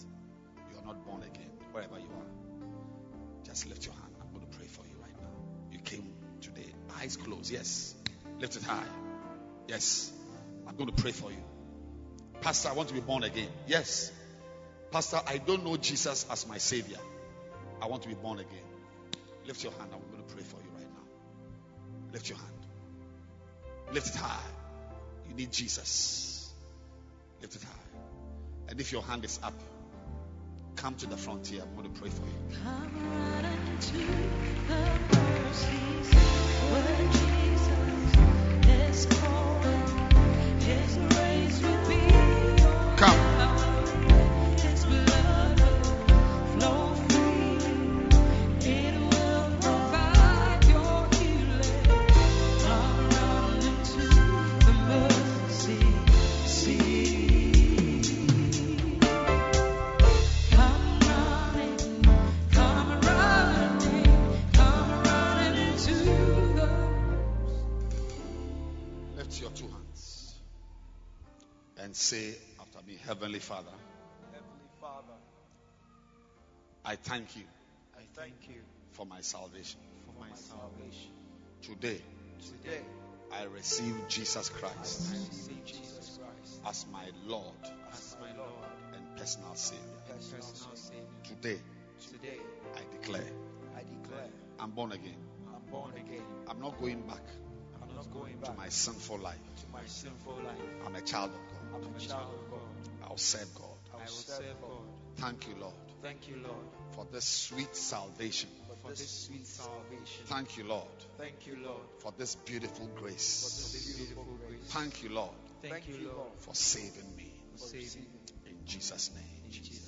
you are not born again, wherever you are, just lift your hand. I'm going to pray for you right now. You came today, eyes closed. Yes. Lift it high. Yes. I'm going to pray for you. Pastor, I want to be born again. Yes. Pastor, I don't know Jesus as my Savior. I want to be born again. Lift your hand. I'm going to pray for you right now. Lift your hand. Lift it high. You need Jesus. Lift it high. And if your hand is up, come to the front here. I'm going to pray for you. And say after me, Heavenly Father, Heavenly Father, I thank you I thank you for my salvation. for my salvation. Today, Today, I receive Jesus Christ I receive Jesus Christ as my Lord as my Lord and personal Savior. and personal Savior. Today, Today, I declare I declare I'm born again. I'm born again. I'm not going back I'm not going to back my sinful life. to my sinful life. I'm a child of God. I'm a child of God. I'll serve God. I will serve God. Thank you, Lord, Thank you, Lord, for this sweet salvation. for this sweet salvation. Thank you, Lord, Thank you, Lord, for this beautiful grace. for grace. this beautiful grace. Thank you, Lord, Thank you, Lord, for saving me. for saving me. In Jesus' name. In Jesus' name. Amen. Amen.